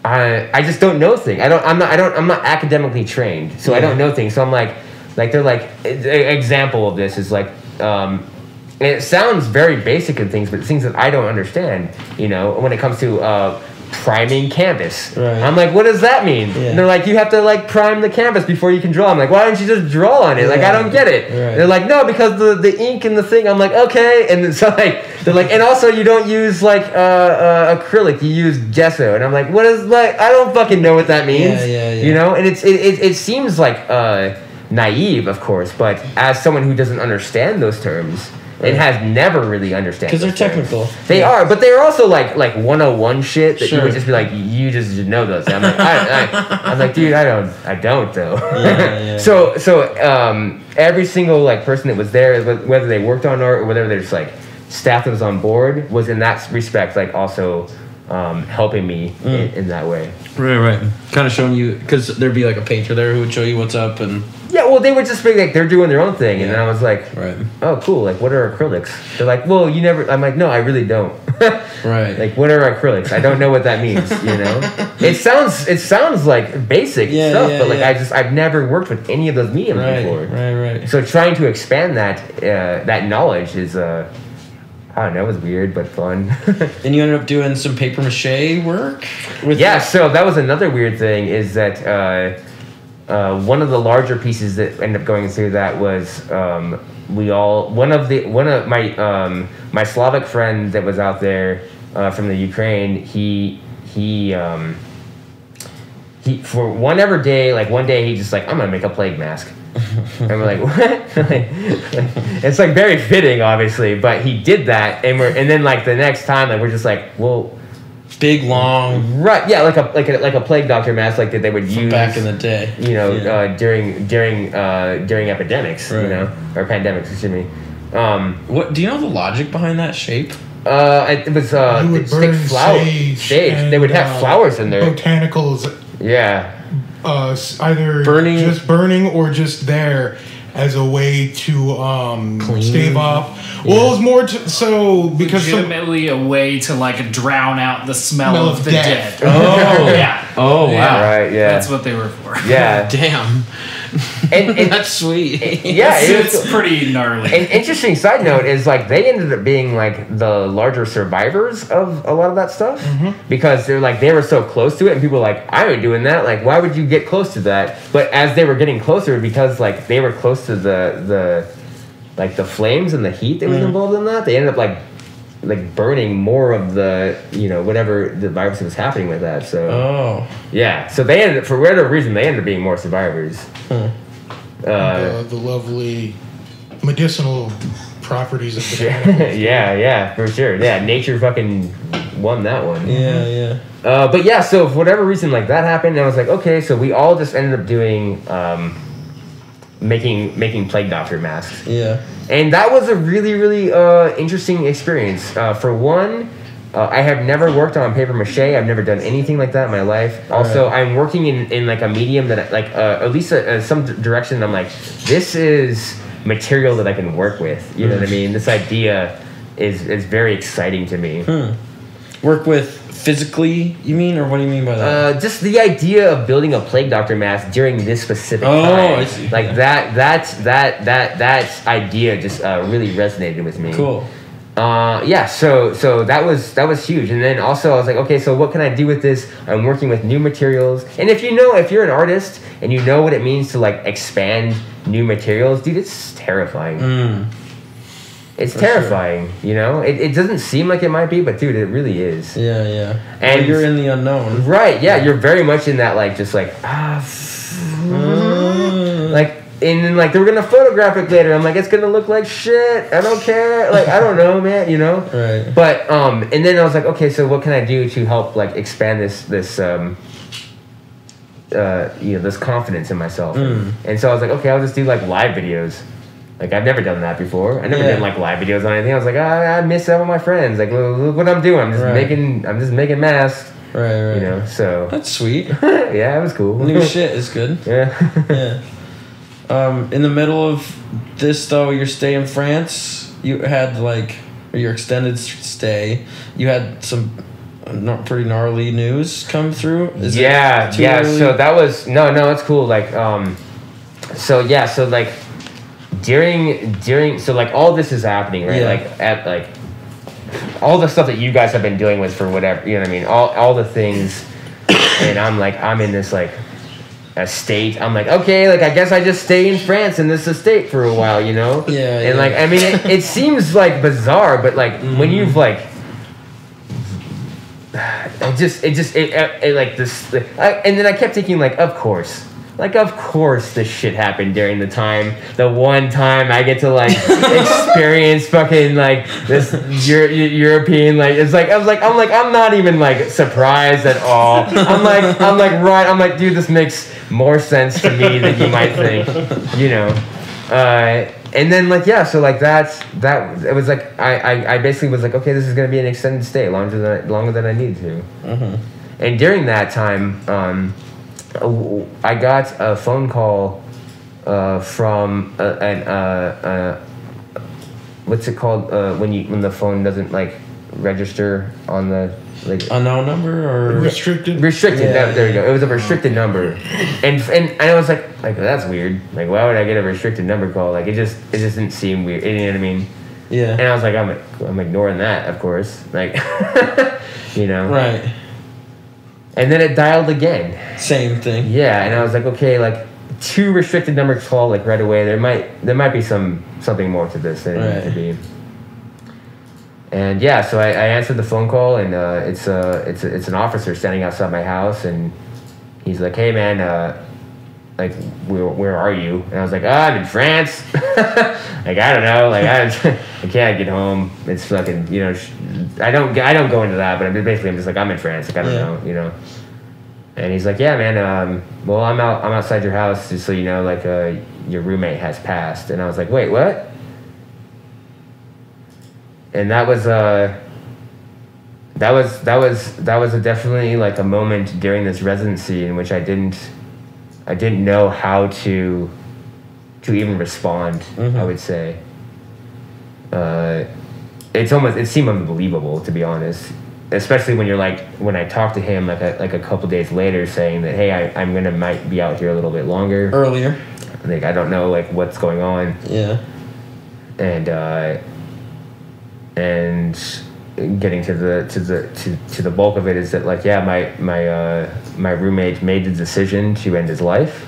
I, I just don't know things. I don't. I'm not. I don't. I'm not academically trained, so I don't know things. So I'm like, like they're like. An example of this is like, um, and it sounds very basic in things, but things that I don't understand. You know, when it comes to uh, priming canvas, Right. I'm like, what does that mean? Yeah. And they're like, you have to like prime the canvas before you can draw. I'm like, why don't you just draw on it? Like, I don't get it. Right. They're like, no, because the the ink and the thing. I'm like, okay. And so like, they're like, and also you don't use like uh, uh, acrylic. You use gesso. And I'm like, what is like? I don't fucking know what that means. Yeah, yeah, yeah. You know, and it's it, it, it seems like uh, naive, of course, but as someone who doesn't understand those terms. Right. And has never really understand 'Cause they're terms. technical. They Yeah. are, but they're also like like 101 shit that you would just be like, you just know those. I'm like, I, I, I'm like, dude, I don't, I don't though. Yeah, yeah. so so um, every single like person that was there, whether they worked on art or whether they're just like staff that was on board, was in that respect like also um, helping me Mm. in, in that way. Right, right. Kind of showing you because there'd be like a painter there who would show you what's up and. Yeah, well, they would just be like they're doing their own thing, and Yeah. then I was like, Right. oh, cool. Like, what are acrylics? They're like, well, you never. I'm like, no, I really don't. Right. Like, what are acrylics? I don't know what that means. You know, it sounds it sounds like basic Yeah, stuff, yeah, but like yeah. I just I've never worked with any of those mediums Right, before. right, right. So trying to expand that uh, that knowledge is uh, I don't know, it was weird but fun. And you ended up doing some paper mache work. With yeah, so that was another weird thing is that uh, uh, one of the larger pieces that ended up going through that was um, we all one of the one of my um, my Slavic friend that was out there uh, from the Ukraine. He he. Um, he for one ever day, like one day he just like I'm gonna make a plague mask, and we're like what? it's like very fitting, obviously, but he did that, and we're and then like the next time, like we're just like, well, Big long right, yeah, like a like a like a plague doctor mask, like that they would use back in the day. you know, Yeah. uh, during during uh, during epidemics, Right. you know, or pandemics, excuse me. Um, What do you know the logic behind that shape? uh, it was uh, You would they'd stick burn flower sage. sage. They would have uh, flowers in there. Botanicals, Yeah, uh, either Burning- just burning or just there, as a way to um, Clean. stave off. Well, it was more to, so because some, legitimately a way to like drown out the smell, Smell of, of the death. dead. Oh. yeah. Oh, wow. Right, yeah. That's what they were for. Yeah. Damn. And, and That's sweet. yeah, it's, it's pretty gnarly. An interesting side note is like they ended up being like the larger survivors of a lot of that stuff because they're like they were so close to it and people were like I ain't doing that like why would you get close to that but as they were getting closer because like they were close to the the like the flames and the heat that was involved in that they ended up like like burning more of the you know whatever the virus was happening with that so Oh. yeah so they ended for whatever reason they ended up being more survivors uh, uh, the lovely medicinal properties of the yeah, yeah, for sure. Yeah, nature fucking won that one. Yeah, yeah. Uh, but yeah, so for whatever reason, like that happened, and I was like, okay, so we all just ended up doing, um, making making plague doctor masks, Yeah. and that was a really really uh, interesting experience. Uh, for one. Uh, I have never worked on paper mache. I've never done anything like that in my life. Also, I'm working in, in like a medium that like uh, at least uh, uh, some direction. I'm like, this is material that I can work with. You know what I mean? This idea is is very exciting to me. Work with physically, you mean, or what do you mean by that? Uh, just the idea of building a plague doctor mask during this specific Oh, time, I see. like that, that, that, that, that idea just uh, really resonated with me. cool. Uh, yeah, so so that was that was huge, and then also I was like, okay, so what can I do with this? I'm working with new materials, and if you know, if you're an artist and you know what it means to like expand new materials, dude, it's terrifying. Mm. It's For sure. terrifying, you know. It, it doesn't seem like it might be, but dude, it really is. Yeah, yeah. And- And you're in the unknown. Right? Yeah, you're very much in that like just like ah, Mm. And then like they were gonna photograph it later. I'm like, it's gonna look like shit. I don't care. Like I don't know, man. You know. Right. But um, and then I was like, okay, so what can I do to help like expand this this um, uh, you know, this confidence in myself? Mm. And so I was like, okay, I'll just do like live videos. Like I've never done that before. I never Yeah. did like live videos on anything. I was like, I miss some of my friends. Like, look, look what I'm doing. I'm just Right. making. I'm just making masks. Right, right. You know. So That's sweet. yeah, it was cool. New shit is good. Yeah. Yeah. Um, in the middle of this, though, your stay in France, you had like your extended stay. You had some uh, not pretty gnarly news come through. Is yeah, yeah. early? So that was no, no. It's cool. Like, um, so yeah, so like during during so like all this is happening right Yeah. like at like all the stuff that you guys have been dealing with for whatever you know what I mean all all the things and I'm like I'm in this like estate I'm like okay like I guess I just stay in France in this estate for a while you know? Yeah, and yeah. like I mean it, it seems like bizarre but like when mm-hmm. you've like it just it just it, it, it like this I, and then i kept thinking like of course like of course this shit happened during the time. The one time i get to like experience fucking like this Euro- european like it's like i was like i'm like i'm not even like surprised at all. I'm like i'm like right i'm like dude this makes more sense to me than you might think you know? Uh and then like yeah so like that's that it was like I, I i basically was like okay this is gonna be an extended stay longer than I, longer than i need to. And during that time um i got a phone call uh from uh, an uh, uh what's it called uh when you when the phone doesn't like register on the like unknown number or Restricted. restricted. Yeah, that, there you go. It was a restricted number, and and and I was like, like that's weird. Like, why would I get a restricted number call? Like, it just it just didn't seem weird. You know what I mean? yeah. And I was like, I'm I'm ignoring that, of course. Like, you know. Right. And then it dialed again. Same thing. Yeah, and I was like, okay, like two restricted numbers call like right away. There might there might be some something more to this than it needs to be. And yeah, so I, I answered the phone call, and uh, it's a it's it's an officer standing outside my house, and he's like, "Hey man, uh, like where where are you?" And I was like, oh, "I'm in France." like I don't know, like I, I can't get home. It's fucking you know, sh- I don't I don't go into that, but I'm basically I'm just like I'm in France. Like I don't Yeah. know, you know. And he's like, "Yeah, man. Um, well, I'm out. I'm outside your house, just so you know. Like, uh, your roommate has passed." And I was like, "Wait, what?" And that was uh, that was that was that was a definitely like a moment during this residency in which I didn't, I didn't know how to to even respond. Mm-hmm. I would say. Uh, it's almost it seemed unbelievable to be honest, especially when you're like when I talked to him like a, like a couple days later saying that hey I, I'm gonna might be out here a little bit longer. Earlier. Like I don't know like what's going on Yeah. and uh, and getting to the to the to, to the bulk of it is that like yeah my my uh, my roommate made the decision to end his life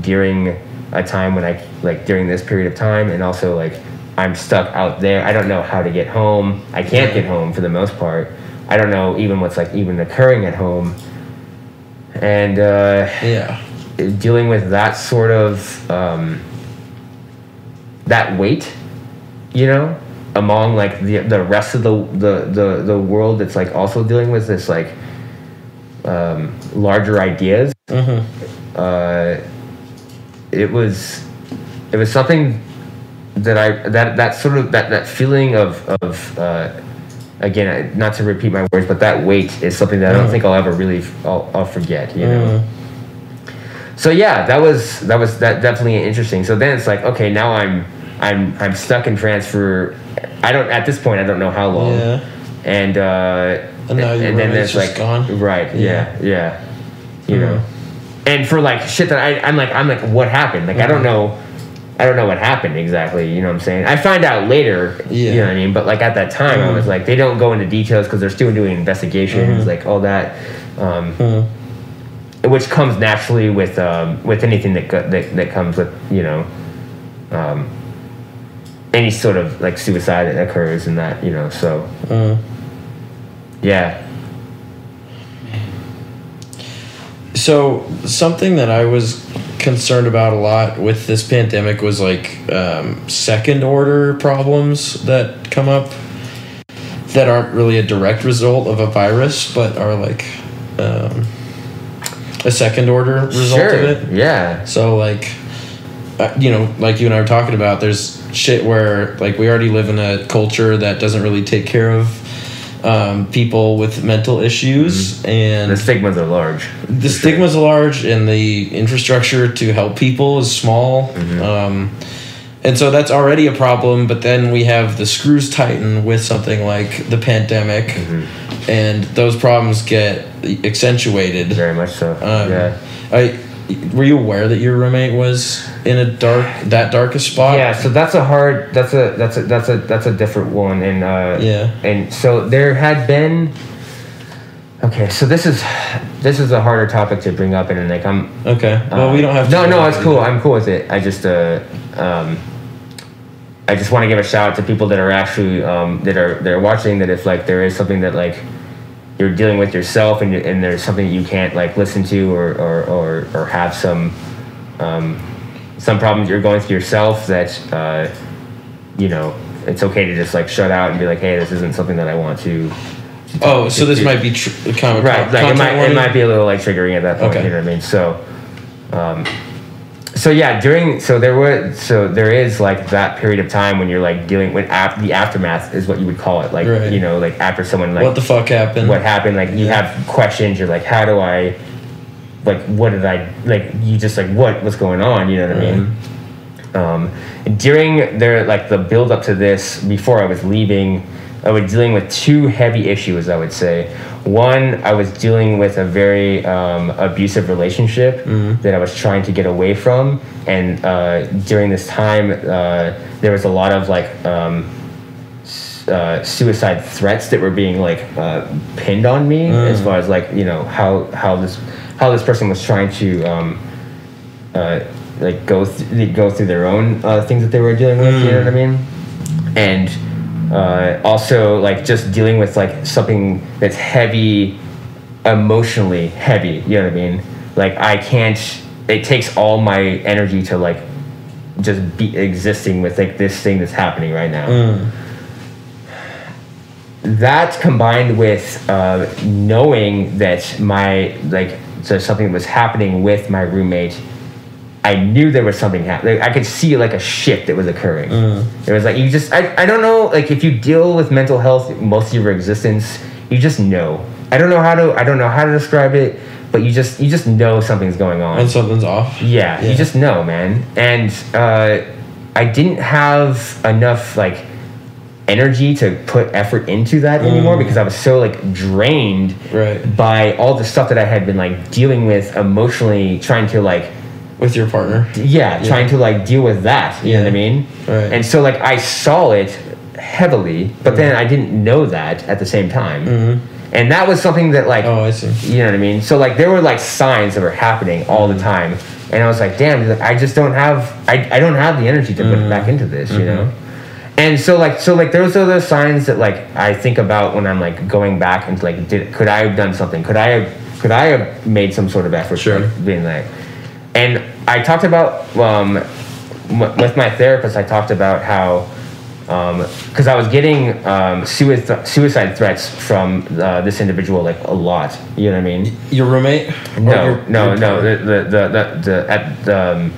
during a time when I like during this period of time and also like I'm stuck out there. I don't know how to get home. I can't get home for the most part. I don't know even what's like even occurring at home. And uh, Yeah. dealing with that sort of um, that weight, you know, among like the the rest of the the the, the world that's like also dealing with this like um, larger ideas. Uh, it was it was something that I that that sort of that that feeling of of uh, again I- not to repeat my words, but that weight is something that I don't think I'll ever really I'll, I'll forget. You know so yeah that was that was that definitely interesting so then it's like okay now i'm i'm i'm stuck in france for i don't at this point i don't know how long Yeah. and uh And now and then there's just like gone? right yeah yeah, you Mhm. know and for like shit that I, i'm like i'm like what happened like i don't know i don't know what happened exactly you know what i'm saying i find out later Yeah. you know what i mean but like at that time i Mhm. was like they don't go into details because they're still doing investigations Mhm. like all that um Mhm. which comes naturally with um, with anything that, that that comes with you know um, any sort of like suicide that occurs and that you know so Mm. Yeah So something that I was concerned about a lot with this pandemic was like um, second order problems that come up that aren't really a direct result of a virus, but are like um, a second order result sure of it. yeah So like, uh, you know, like you and I were talking about, there's shit where like we already live in a culture that doesn't really take care of um, people with mental issues, and the stigmas are large the stigmas are large, and the infrastructure to help people is small. Um, and so that's already a problem. But then we have the screws tighten with something like the pandemic, and those problems get accentuated. very much so Um, yeah I were you aware that your roommate was in a dark that darkest spot? yeah so that's a hard that's a that's a that's a that's a different one and uh Yeah. and so there had been okay so this is this is a harder topic to bring up and like i'm Okay. Well, we don't have. To no, no, it's cool. I'm cool with it. I just, uh, um, I just want to give a shout out to people that are actually um, that are they're watching. That if like there is something that like you're dealing with yourself and, and there's something you can't like listen to or or, or, or have some um, some problems you're going through yourself that uh, you know it's okay to just like shut out and be like hey this isn't something that I want to Oh, so this to- might be tr- kind of right like it might, it might be a little like triggering at that point Okay. you know what i mean so um so yeah during so there was so there is like that period of time when you're like dealing with af- the aftermath is what you would call it like Right. you know like after someone like what the fuck happened? what happened like you have questions you're like how do i like what did i like you just like what what's going on you know what i mean um, during their like the build up to this before i was leaving i was dealing with two heavy issues i would say one i was dealing with a very um, abusive relationship that i was trying to get away from and uh, during this time uh, there was a lot of like um, uh, suicide threats that were being like uh, pinned on me as far as like you know how how this how this person was trying to um, uh, like go th- go through their own uh, things that they were dealing with. You know what I mean? And uh, also like just dealing with like something that's heavy, emotionally heavy. You know what I mean? Like I can't. It takes all my energy to like just be existing with like this thing that's happening right now that combined with uh, knowing that my like so something was happening with my roommate i knew there was something happening i could see like a shift that was occurring it was like you just I, I don't know like if you deal with mental health most of your existence you just know i don't know how to i don't know how to describe it but you just you just know something's going on. And something's off. Yeah, Yeah. you just know, man. And uh, I didn't have enough like energy to put effort into that anymore Mm. because I was so like drained Right. by all the stuff that I had been like dealing with emotionally, trying to like With your partner. yeah, Yeah. trying to like deal with that. You know what I mean? Right. And so like I saw it heavily, but then I didn't know that at the same time. Mm-hmm. And that was something that like Mm-hmm. Oh, I see. you know what I mean? So like there were like signs that were happening all Mm-hmm. the time. And I was like, damn, like, I just don't have I, I don't have the energy to put Mm-hmm. it back into this, you know? And so like so like those are those signs that like I think about when I'm like going back and like did could I have done something? Could I have could I have made some sort of effort Sure. like, being like and I talked about um, m- with my therapist. I talked about how because I was getting um, suicide suicide threats from uh, this individual like a lot. You know what I mean? Your roommate? No, your- no, your no. The the the, the, the at the, um,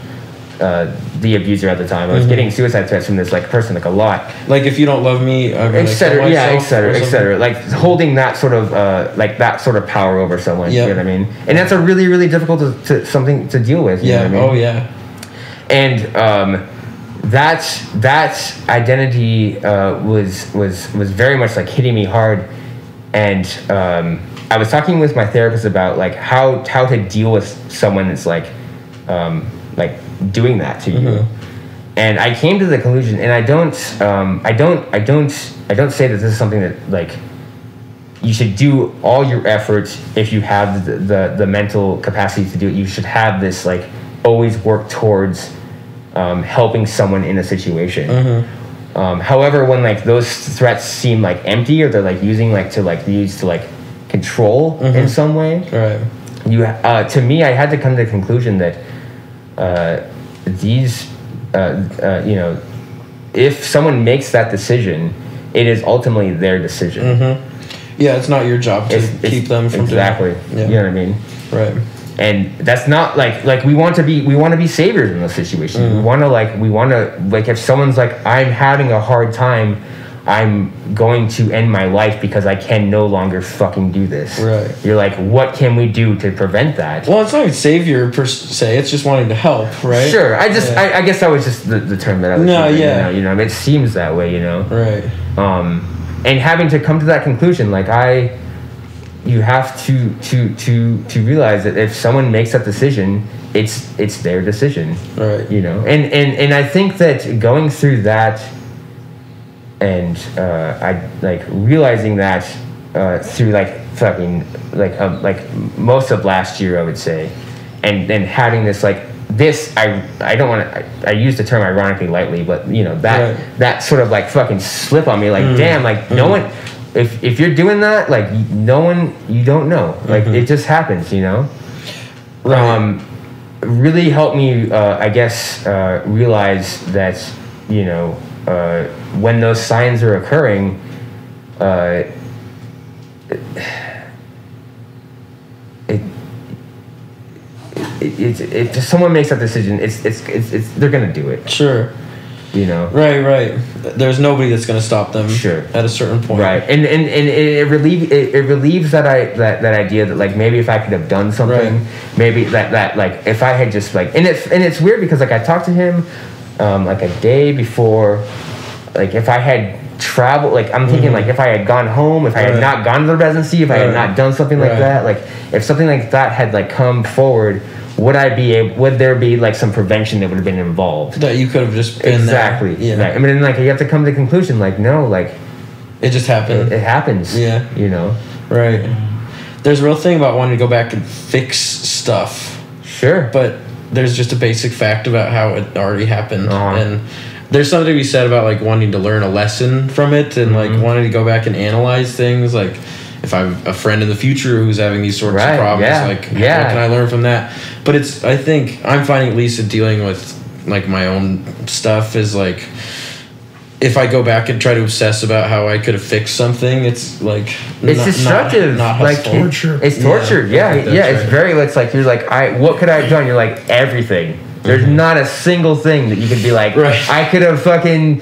uh, the abuser at the time. I was Mhm. getting suicide threats from this like person like a lot Like if you don't love me, I'm gonna etc. Yeah, etc. etc. Like holding that sort of uh, like that sort of power over someone. Yeah. You know what I mean? And that's a really really difficult to, to something to deal with. You Yeah. I mean? Oh yeah. and um, that that identity uh, was was was very much like hitting me hard, and um, I was talking with my therapist about like how how to deal with someone that's like um, like doing that to you. And I came to the conclusion, and I don't, um, I don't, I don't, I don't say that this is something that like you should do all your efforts if you have the, the, the mental capacity to do it. You should have this like always work towards um, helping someone in a situation. Um, however, when like those threats seem like empty or they're like using like to like use to like control in some way, Right. you uh, to me, I had to come to the conclusion that uh, these, uh, uh, you know, if someone makes that decision, it is ultimately their decision. Yeah, it's not your job to It's- it's- keep them from exactly. Doing it. You know what I mean? Right. and that's not like like we want to be we want to be saviors in those situations Mm. we want to like we want to like if someone's like i'm having a hard time i'm going to end my life because i can no longer fucking do this Right. you're like what can we do to prevent that Well, it's not even savior per se. It's just wanting to help, right? sure i just Yeah. I, I guess that was just the, the term that i was No, using, yeah. you know, you know it seems that way you know Right. um, and having to come to that conclusion like i you have to to to to realize that if someone makes that decision it's it's their decision Right. you know and and and i think that going through that and uh i like realizing that uh through like fucking like um, like most of last year i would say and then having this like this i i don't want to I, I use the term ironically lightly but you know that Right. that sort of like fucking slip on me like damn like no one if if you're doing that like no one you don't know. Like it just happens you know? Right. um, really helped me, uh, I guess, uh, realize that you know uh, when those signs are occurring, uh, it, it, it, it, if someone makes that decision, it's, it's, it's, it's they're gonna do it, Sure. you know. Right. Right. There's nobody that's going to stop them. Sure. At a certain point. Right, and and, and it, relieve it, it relieves that I that, that idea that like maybe if I could have done something, Right. maybe that that like if I had just like and it's and it's weird because like I talked to him um, like a day before, like if I had traveled, like I'm thinking like if I had gone home, if I had Mm-hmm. Right. not gone to the residency, if I had Right. not done something like Right. that, like if something like that had like come forward, would I be able? Would there be like some prevention that would have been involved? That you could have just been Exactly. There. Yeah. I mean, like you have to come to the conclusion, like no, like It just it, happened. it happens. Yeah. You know. Right. There's a real thing about wanting to go back and fix stuff, Sure. but there's just a basic fact about how it already happened, Uh-huh. and there's something to be said about like wanting to learn a lesson from it and Mm-hmm. like wanting to go back and analyze things. Like if I'm a friend in the future who's having these sorts Right, of problems, yeah, like yeah. what can I learn from that? But it's I think I'm finding at least in dealing with like my own stuff is like if I go back and try to obsess about how I could have fixed something, it's like it's not- destructive. not, not like Torture. it's torture. Yeah, Yeah, yeah. It's right. very. It's like you're like I. What could I have done? You're like everything. There's not a single thing that you could be like. Mm-hmm. Right. I could have fucking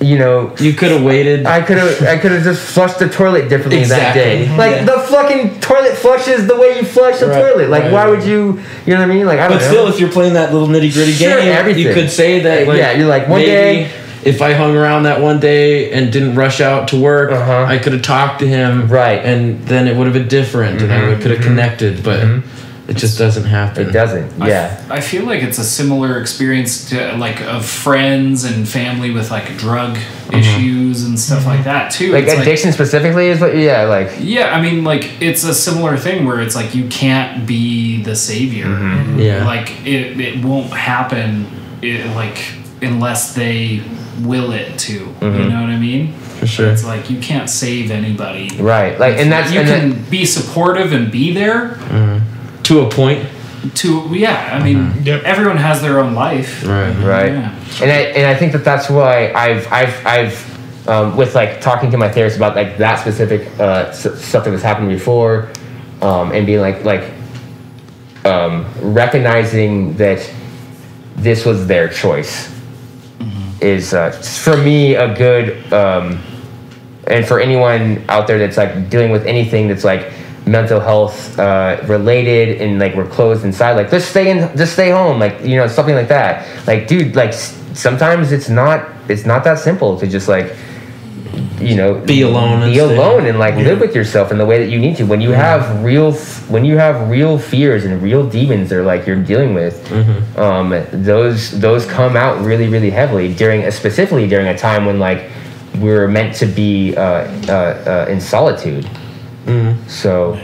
you know, You could have waited. I could have I could have just flushed the toilet differently that day. Like Yeah. the fucking toilet flushes the way you flush the Right, toilet. Like right, why would you? You know what I mean? Like I don't But know. still, if you're playing that little nitty gritty Sure, game, everything. you could say that. Like, Yeah, you're like, one maybe day- If I hung around that one day and didn't rush out to work, Uh-huh. I could have talked to him, Right. And then it would have been different, and I could have connected. But it just doesn't happen. it doesn't. Yeah. I feel like it's a similar experience to like of friends and family with like drug issues and stuff like that too. Like It's addiction specifically is what. Yeah. Like. yeah, I mean, like it's a similar thing where it's like you can't be the savior. Mm-hmm. Yeah. Like it, it won't happen. It, like unless they will it to. Mm-hmm. You know what I mean? For sure. It's like you can't save anybody. Right. Like and that's you and can that- be supportive and be there To a point. to yeah. I mean, Yep. everyone has their own life. Right. right Yeah. and I, and I think that that's why I've I've I've um, with like talking to my therapist about like that specific uh, s- stuff that was happening before um, and being like like um, recognizing that this was their choice is uh, for me a good um, and for anyone out there that's like dealing with anything that's like mental health uh, related and like we're closed inside like just stay in just stay home like you know something like that. Like dude like sometimes it's not it's not that simple to just like you know Be alone be alone and like live with yourself in the way that you need to when you have real when you have real fears and real demons that are like you're dealing with um, those those come out really really heavily during specifically during a time when like we're meant to be uh, uh, uh, in solitude so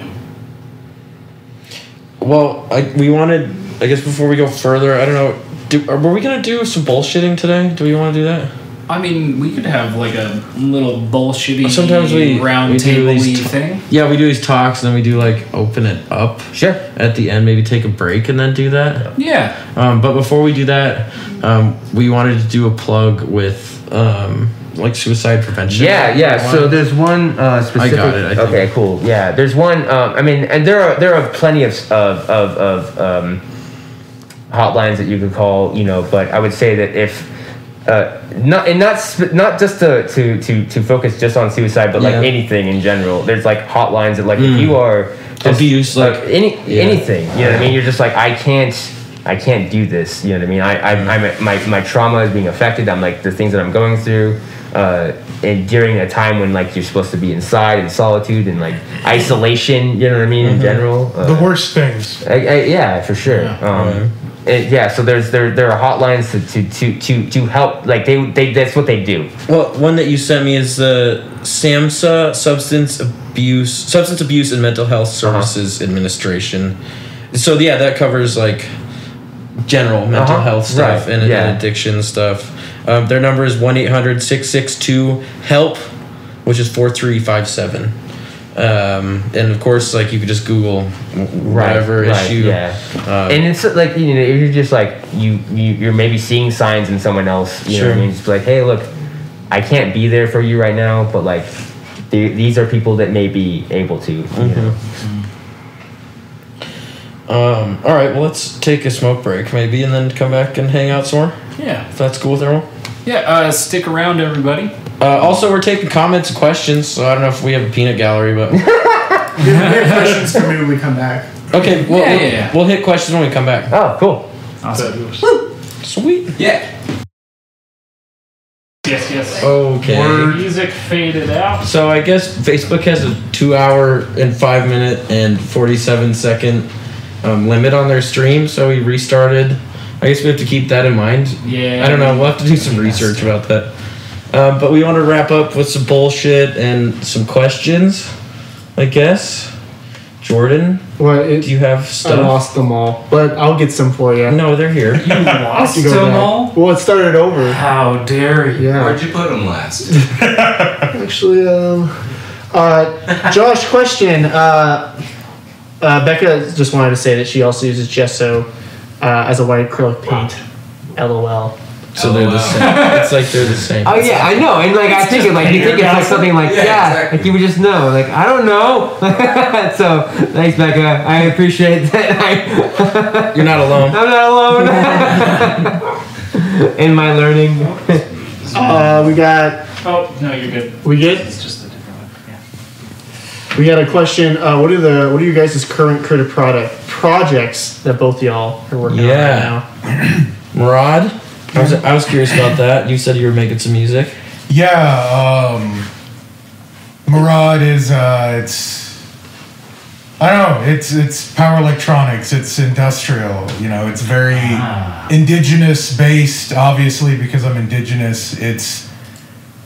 Well, I, we wanted. I guess before we go further, I don't know. Do, are, were we gonna do some bullshitting today? Do we want to do that? I mean, we could have like a little bullshitty Sometimes we round we do table these t- thing. Yeah, we do these talks, and then we do like open it up sure at the end. Maybe take a break and then do that. Yeah. Um, but before we do that, um, we wanted to do a plug with um, like suicide prevention. Yeah, yeah. So there's one uh, specific. I got it, I think. okay, cool. Yeah, there's one. Um, I mean, and there are there are plenty of of of, of um, hotlines that you could call. You know, but I would say that if. Uh, not and not sp- not just to, to to to focus just on suicide, but like Yeah. anything in general. There's like hotlines that like if you are just, Abuse, like- any yeah. anything, you know what I mean. You're just like I can't I can't do this. You know what I mean. I, I I'm my my trauma is being affected. I'm like the things that I'm going through. Uh, and during a time when like you're supposed to be inside in solitude and like isolation, you know what I mean in general. Uh, The worst things. I, I, yeah, for sure. Um, it- yeah, so there's there there are hotlines to to to to, to help. Like they they that's what they do. Well, one that you sent me is the SAMHSA Substance Abuse Substance Abuse and Mental Health Services Administration. So yeah, that covers like general mental Uh-huh, health stuff right, and, and yeah. addiction stuff. Um, their number is 1-800-662-HELP, which is 4357. Um, and of course, like you could just Google w- whatever issue. Yeah, Um, and it's like you know if you're just like you you you're maybe seeing signs in someone else. You know what I mean? Just be like, hey, look, I can't be there for you right now, but like. the- These are people that may be able to. You know? Um, all right, well, let's take a smoke break maybe and then come back and hang out some more. Yeah. If that's cool with everyone. Yeah. Uh, stick around, everybody. Uh, also, we're taking comments and questions, so I don't know if we have a peanut gallery, but. We have questions for me when we come back. Okay, we'll, Yeah, we'll, yeah, yeah. we'll hit questions when we come back. Oh, cool. Awesome. Sweet. Yeah. Yes. Yes. Okay. Music faded out. So I guess Facebook has a two hour and five minute and 47 second um, limit on their stream, so we restarted. I guess we have to keep that in mind. Yeah. I don't know. We'll have to do some research about that. Um, but we want to wrap up with some bullshit and some questions, I guess. Jordan, What? It, do you have stuff? I lost them all, but I'll get some for you. No, they're here. You lost You go them back. all. Well, it started over. How dare you? Yeah. Where'd you put them last? Actually, um, uh, Josh, question. Uh, uh, Becca just wanted to say that she also uses gesso uh, as a white acrylic paint. LOL. So they're the same. It's like they're the same. Oh yeah, I know, and like I think it, like you think it's like something like Yeah, yeah, exactly. like you would just know. Like I don't know. so thanks, Becca. I appreciate that. You're not alone. I'm not alone in my learning. Uh, we got. Oh no, you're good. We good? It's just a different one. Yeah. We got a question. Uh, what are the what are you guys' current creative product projects that both y'all are working Yeah. on right now? Murad, I was, I was curious about that. You said you were making some music. Yeah, um, Murad is uh, it's I don't know. It's it's power electronics. It's industrial. You know, it's very indigenous based. Obviously, because I'm indigenous, it's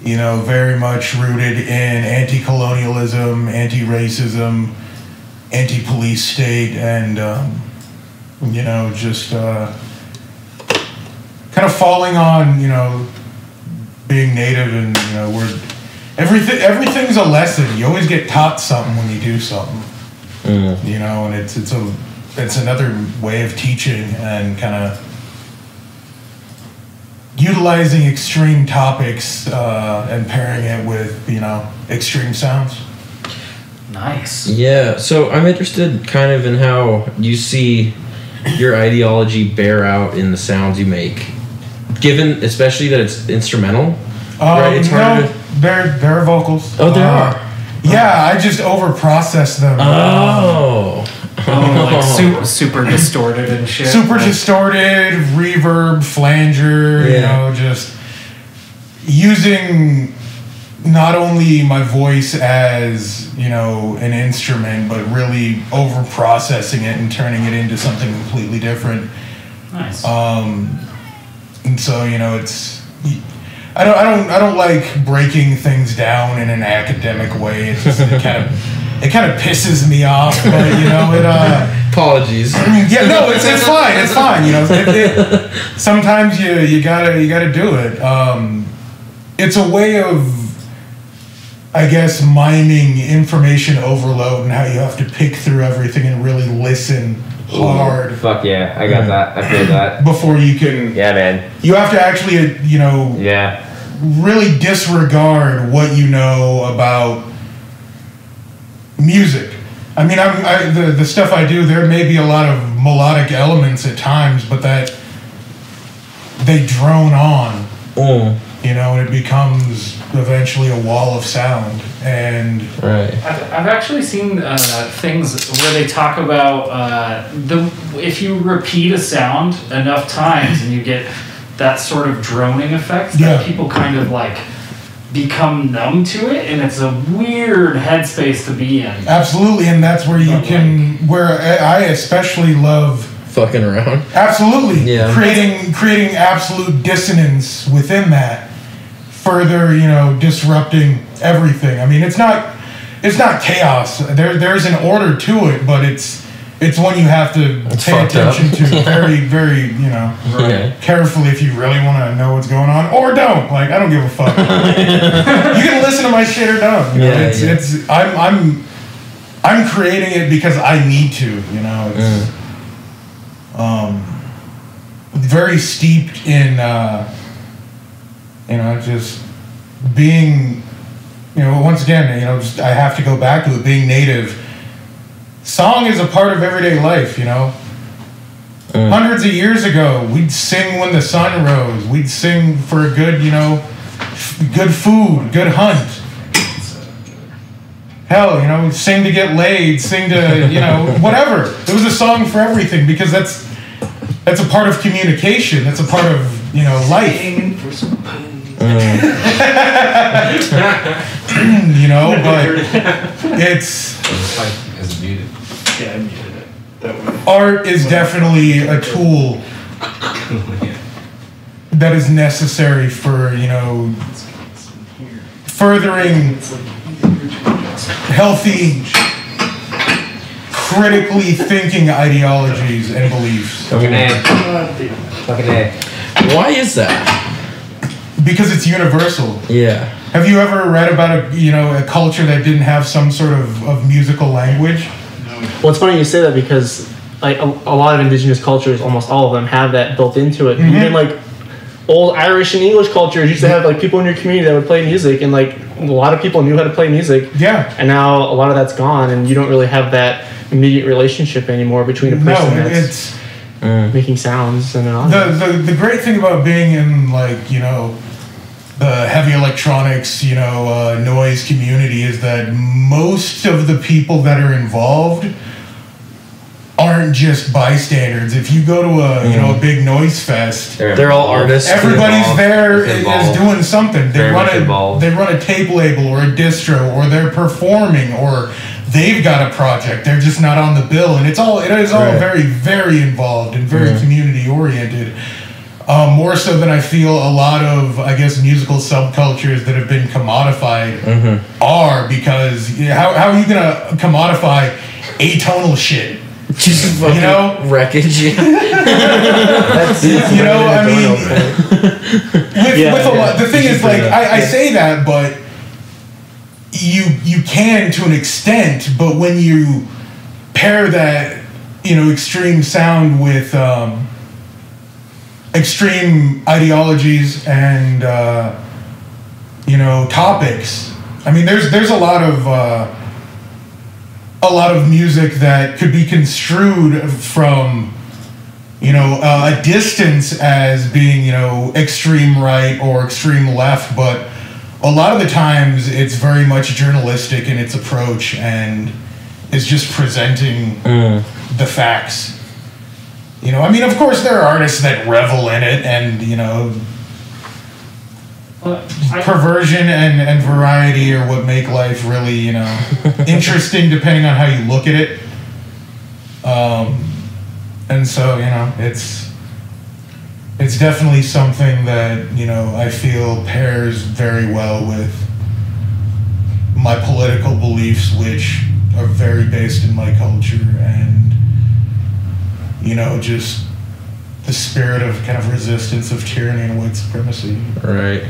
you know very much rooted in anti-colonialism, anti-racism, anti-police state, and um, you know just uh, kind of falling on you know being native and you know we're everything everything's a lesson. You always get taught something when you do something. You know, and it's it's a it's another way of teaching and kind of utilizing extreme topics uh, and pairing it with you know extreme sounds. Nice. Yeah, so I'm interested kind of in how you see your ideology bear out in the sounds you make. Given especially that it's instrumental. Um, right? It's hard no, to there there are vocals. Oh, there Uh, are. Yeah, I just overprocess them. Oh. Oh, like super, super distorted and shit. super Like, distorted reverb flanger you Yeah. know just using not only my voice as you know an instrument but really over processing it and turning it into something completely different Nice. um and so you know it's I don't, I don't, I don't like breaking things down in an academic way. It just, it kind of, it kind of pisses me off. But you know, it, uh, Apologies. yeah, no, it's, it's fine. It's fine. You know, it, it, sometimes you you gotta you gotta do it. Um, it's a way of, I guess, miming information overload and how you have to pick through everything and really listen hard Fuck yeah, I got that. I feel that. before you can. Yeah, man. You have to actually, uh, you know, Yeah. really disregard what you know about music. I mean, I'm I, the the stuff I do. There may be a lot of melodic elements at times, but that they drone on, Mm, you know, and it becomes eventually a wall of sound. And right. I've, I've actually seen uh, things where they talk about uh, the if you repeat a sound enough times and you get that sort of droning effect Yeah. that people kind of like become numb to it and it's a weird headspace to be in. absolutely, and that's where you But, can where I I especially love Fucking around. Absolutely. Yeah. Creating creating absolute dissonance within that, further you know disrupting everything. I mean, it's not it's not chaos. There there's an order to it, but it's it's one you have to It's pay fucked up. attention to very very you know Right. carefully if you really want to know what's going on, or don't. Like I don't give a fuck. you can listen to my shit or don't. You know? Yeah, it's yeah. it's I'm I'm I'm creating it because I need to. You know. It's, Mm. um, very steeped in, uh, you know, just being, you know, once again, you know, just I have to go back to it, being native. Song is a part of everyday life, you know. Mm. Hundreds of years ago, we'd sing when the sun rose. We'd sing for a good, you know, f- good food, good hunt. Hell, you know, sing to get laid, sing to, you know, whatever. There was a song for everything because that's that's a part of communication. That's a part of, you know, life. Mm. you know, but it's Is muted? Yeah, I muted it. That art is definitely a tool that is necessary for, you know, furthering healthy critically thinking ideologies and beliefs Fucking A. Fucking A. Why is that? Because it's universal. Yeah. Have you ever read about a you know a culture that didn't have some sort of, of musical language? Well, it's funny you say that because like a, a lot of indigenous cultures, almost all of them, have that built into it. Mhm. Even like old Irish and English cultures used to have like people in your community that would play music, and like a lot of people knew how to play music. Yeah. And now a lot of that's gone, and you don't really have that immediate relationship anymore between a No, person that's it's making sounds and an the, the the great thing about being in like you know the heavy electronics, you know, uh, noise community is that most of the people that are involved aren't just bystanders. If you go to a you know a big noise fest, They're all artists. Everybody's Involved. there It's doing something. They Very run a involved. they run a tape label or a distro or they're performing or they've got a project. They're just not on the bill, and it's all it is all Right. very very involved and very Yeah. community oriented. Um, more so than I feel a lot of I guess musical subcultures that have been commodified Mm-hmm. are because yeah, how how are you gonna commodify atonal shit? Just fucking know? wreckage. You know, I mean, with, Yeah, with a yeah. lot. The thing is, like, yeah. I, I say that, but you you can to an extent, but when you pair that, you know, extreme sound with um, extreme ideologies and uh, you know topics, I mean, there's there's a lot of. Uh, a lot of music that could be construed from you know uh, a distance as being you know extreme right or extreme left but a lot of the times it's very much journalistic in its approach and is just presenting the facts you know i mean of course there are artists that revel in it and you know perversion and, and variety are what make life really you know interesting depending on how you look at it. Um, and so you know it's it's definitely something that you know i feel pairs very well with my political beliefs which are very based in my culture and you know just the spirit of kind of resistance of tyranny and white supremacy right.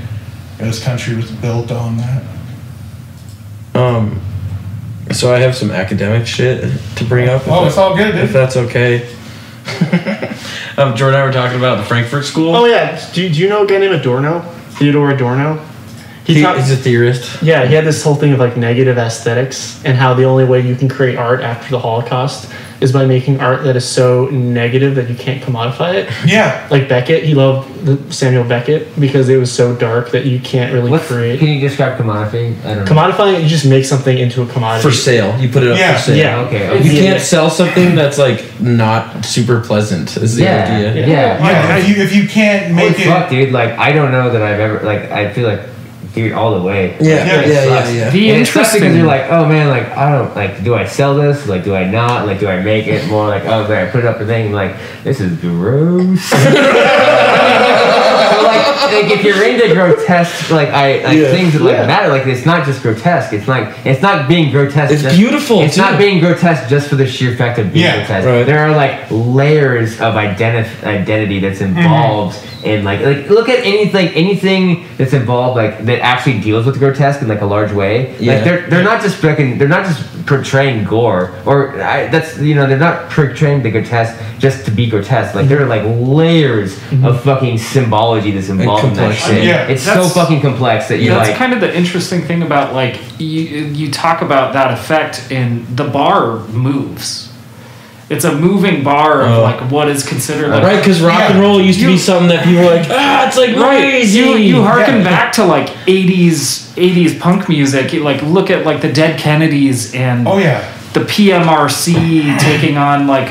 this country was built on that. Um. So I have some academic shit to bring up. if Oh, that- it's all good, dude. If that's okay. um, Jordan and I were talking about the Frankfurt School. Oh yeah. Do, do you know a guy named Adorno? Theodore Adorno. He He- taught- he's a theorist. Yeah, he had this whole thing of like negative aesthetics and how the only way you can create art after the Holocaust is by making art that is so negative that you can't commodify it. Yeah. Like Beckett, he loved Samuel Beckett because it was so dark that you can't really What's, create. can you describe commodity? I don't know. Commodifying it, you just make something into a commodity. For sale. You put it up Yeah. for sale. Yeah. Okay, okay. You can't sell something that's like not super pleasant. Is the Yeah, idea? yeah. Yeah, if you if you can't Holy make it, fuck, dude! Like I don't know that I've ever like I feel like dude all the way. Yeah, Like, yeah, yeah, sucks. yeah. The And it sucks because you're like, oh man, like I don't like. Do I sell this? Like, do I not? Like, do I make it more? Like, oh, okay, I put it up a thing. Like, this is gross. so like, like if you're into grotesque, like I like Yeah. things that like Yeah. matter. Like it's not just grotesque. It's like it's not being grotesque. It's just- beautiful, It's too. not being grotesque just for the sheer fact of being Yeah, grotesque. right. There are like layers of identi- identity that's mm-hmm. involved in like like look at anything anything that's involved like that actually deals with grotesque in like a large way. Yeah. Like they're they're not just fucking they're not just portraying gore or I, that's you know they're not portraying the grotesque just to be grotesque. Like there are like layers mm-hmm. of fucking symbology that's involved in that shit. Yeah, it's so fucking complex that you're That's like kind of the interesting thing about like you you talk about that effect and the bar moves. It's a moving bar of Oh. like what is considered like Right, because rock and roll used to be You- something that people were like, ah, it's like Right. crazy. You you harken Yeah. back to like 80s 80s punk music. You, like look at like the Dead Kennedys and oh yeah, the PMRC taking on like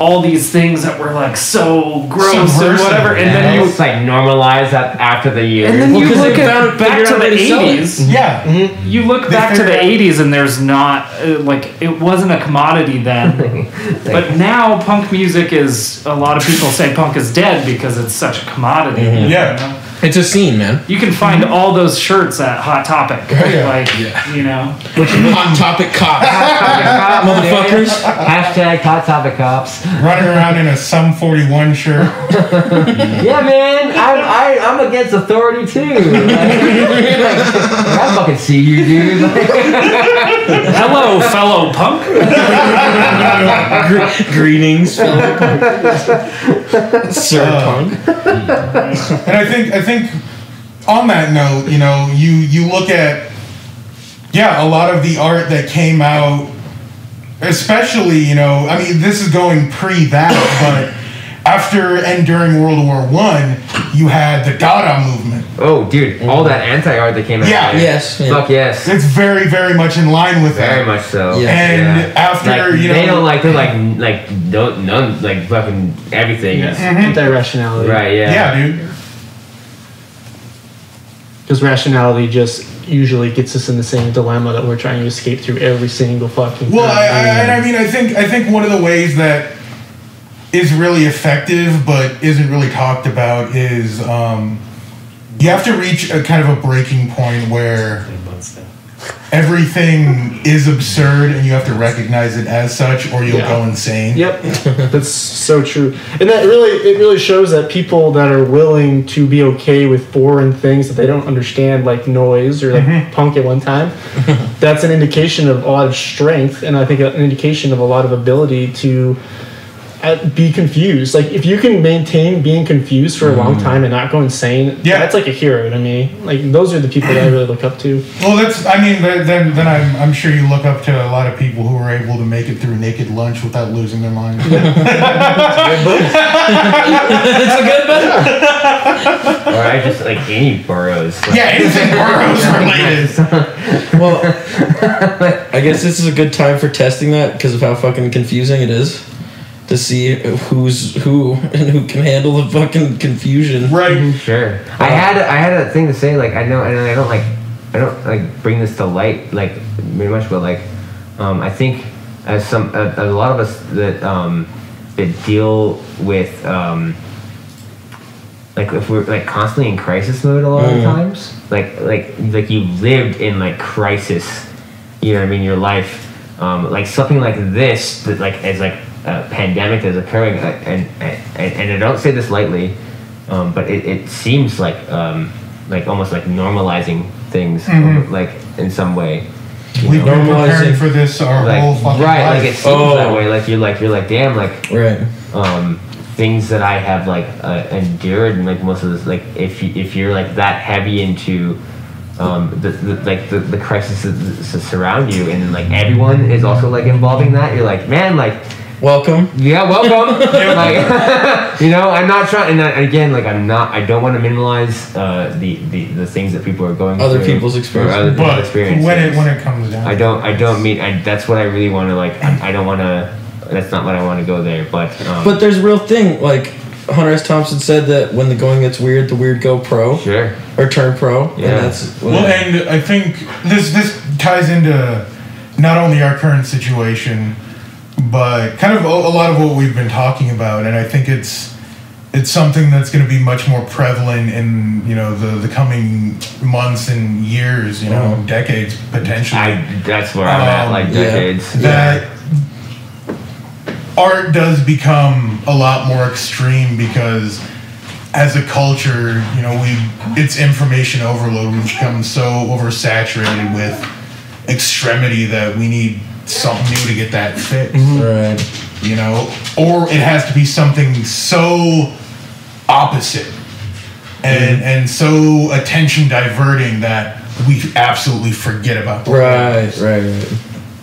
all these things that were like so gross and Subversive, whatever, and and then you like normalize that after the year. and then Well, you 'cause look at found- back to the a way to sell it. eighties. yeah. You look They back to the eighties, and there's not uh, like it wasn't a commodity then. but now punk music is a lot of people say punk is dead because it's such a commodity. you Yeah. know? It's a scene, man. You can find mhm. all those shirts at Hot Topic. yeah. Like you know. Hot topic cop. Motherfuckers. Hashtag hot topic cops. running around in a Sum 41 shirt. Yeah, man, I'm I, I'm against authority too. Like, I fucking see you, dude. Like, Hello, fellow punk. Gre- Greetings, Sir uh, Punk. And I think I think on that note, you know, you you look at yeah, a lot of the art that came out especially, you know, I mean this is going pre that, but after and during World War One, you had the Dada movement. Oh, dude, all that anti art that came out. Yeah. there. Yes, yeah. Fuck yes. It's very, very much in line with Very that. Very much so. Yeah. And after Like, you know, they don't like they're like like don't none like fucking everything mm-hmm. is Anti-rationality. right. Yeah. yeah, dude. Because rationality just usually gets us in the same dilemma that we're trying to escape through every single fucking Well, time. I, I, and I mean, I think I think one of the ways that is really effective but isn't really talked about is um, you have to reach a kind of a breaking point where everything is absurd and you have to recognize it as such or you'll Yeah. go insane. Yep, that's so true, and that really it really shows that people that are willing to be okay with foreign things that they don't understand, like noise or like mm-hmm. punk at one time, that's an indication of a lot of strength, and I think an indication of a lot of ability to uh, be confused. Like if you can maintain being confused for a long time and not go insane, Yeah. that's like a hero to me. Like those are the people that I really look up to. Well, that's. I mean, then then I'm, I'm sure you look up to a lot of people who are able to make it through naked lunch without losing their mind. it's a good book. Or I just like any Burroughs. Like, yeah, anything Burroughs related. Well, I guess this is a good time for testing that because of how fucking confusing it is to see who's who and who can handle the fucking confusion. Right. Sure. I had I had a thing to say like I know and I don't like I don't like bring this to light like very much but like um, I think as some a, a lot of us that um, that deal with um, like if we're like constantly in crisis mode a lot of Mm. times like like like you lived in like crisis you know what I mean your life um, like something like this that like is like a pandemic that's occurring uh, and and, and I don't say this lightly um, but it, it seems like um, like almost like normalizing things Mhm. like in some way We've been preparing for this our like, whole fucking right life. like it seems Oh. that way like you're like you're like damn like Right. um, things that I have like uh, endured and like most of this like if you, if you're like that heavy into um, the, the like the, the crisis that that surround you and like everyone is also like involving that you're like man like Welcome. yeah welcome like you know I'm not trying and I- again like I'm not I don't want to minimize uh, the, the the things that people are going through. Other through people's or experiences. other people's but experiences when it when it comes down, I don't I don't mean I, that's what I really want to like I, I don't want to that's not what I want to go there but um, But there's a real thing. Like Hunter S. Thompson said that when the going gets weird, the weird go pro sure or turn pro. Yeah. And that's Well, and I think this this ties into not only our current situation, but kind of a, a lot of what we've been talking about, and I think it's it's something that's going to be much more prevalent in you know the the coming months and years, you know, Mhm. decades potentially. I that's where I'm at Um, like yeah. decades that art does become a lot more extreme because as a culture, you know, we it's information overload. We've become so oversaturated with extremity that we need something new to get that fixed. Mm-hmm. right. You know, or it has to be something so opposite and mm-hmm. and so attention diverting that we absolutely forget about the Right. Right. Right.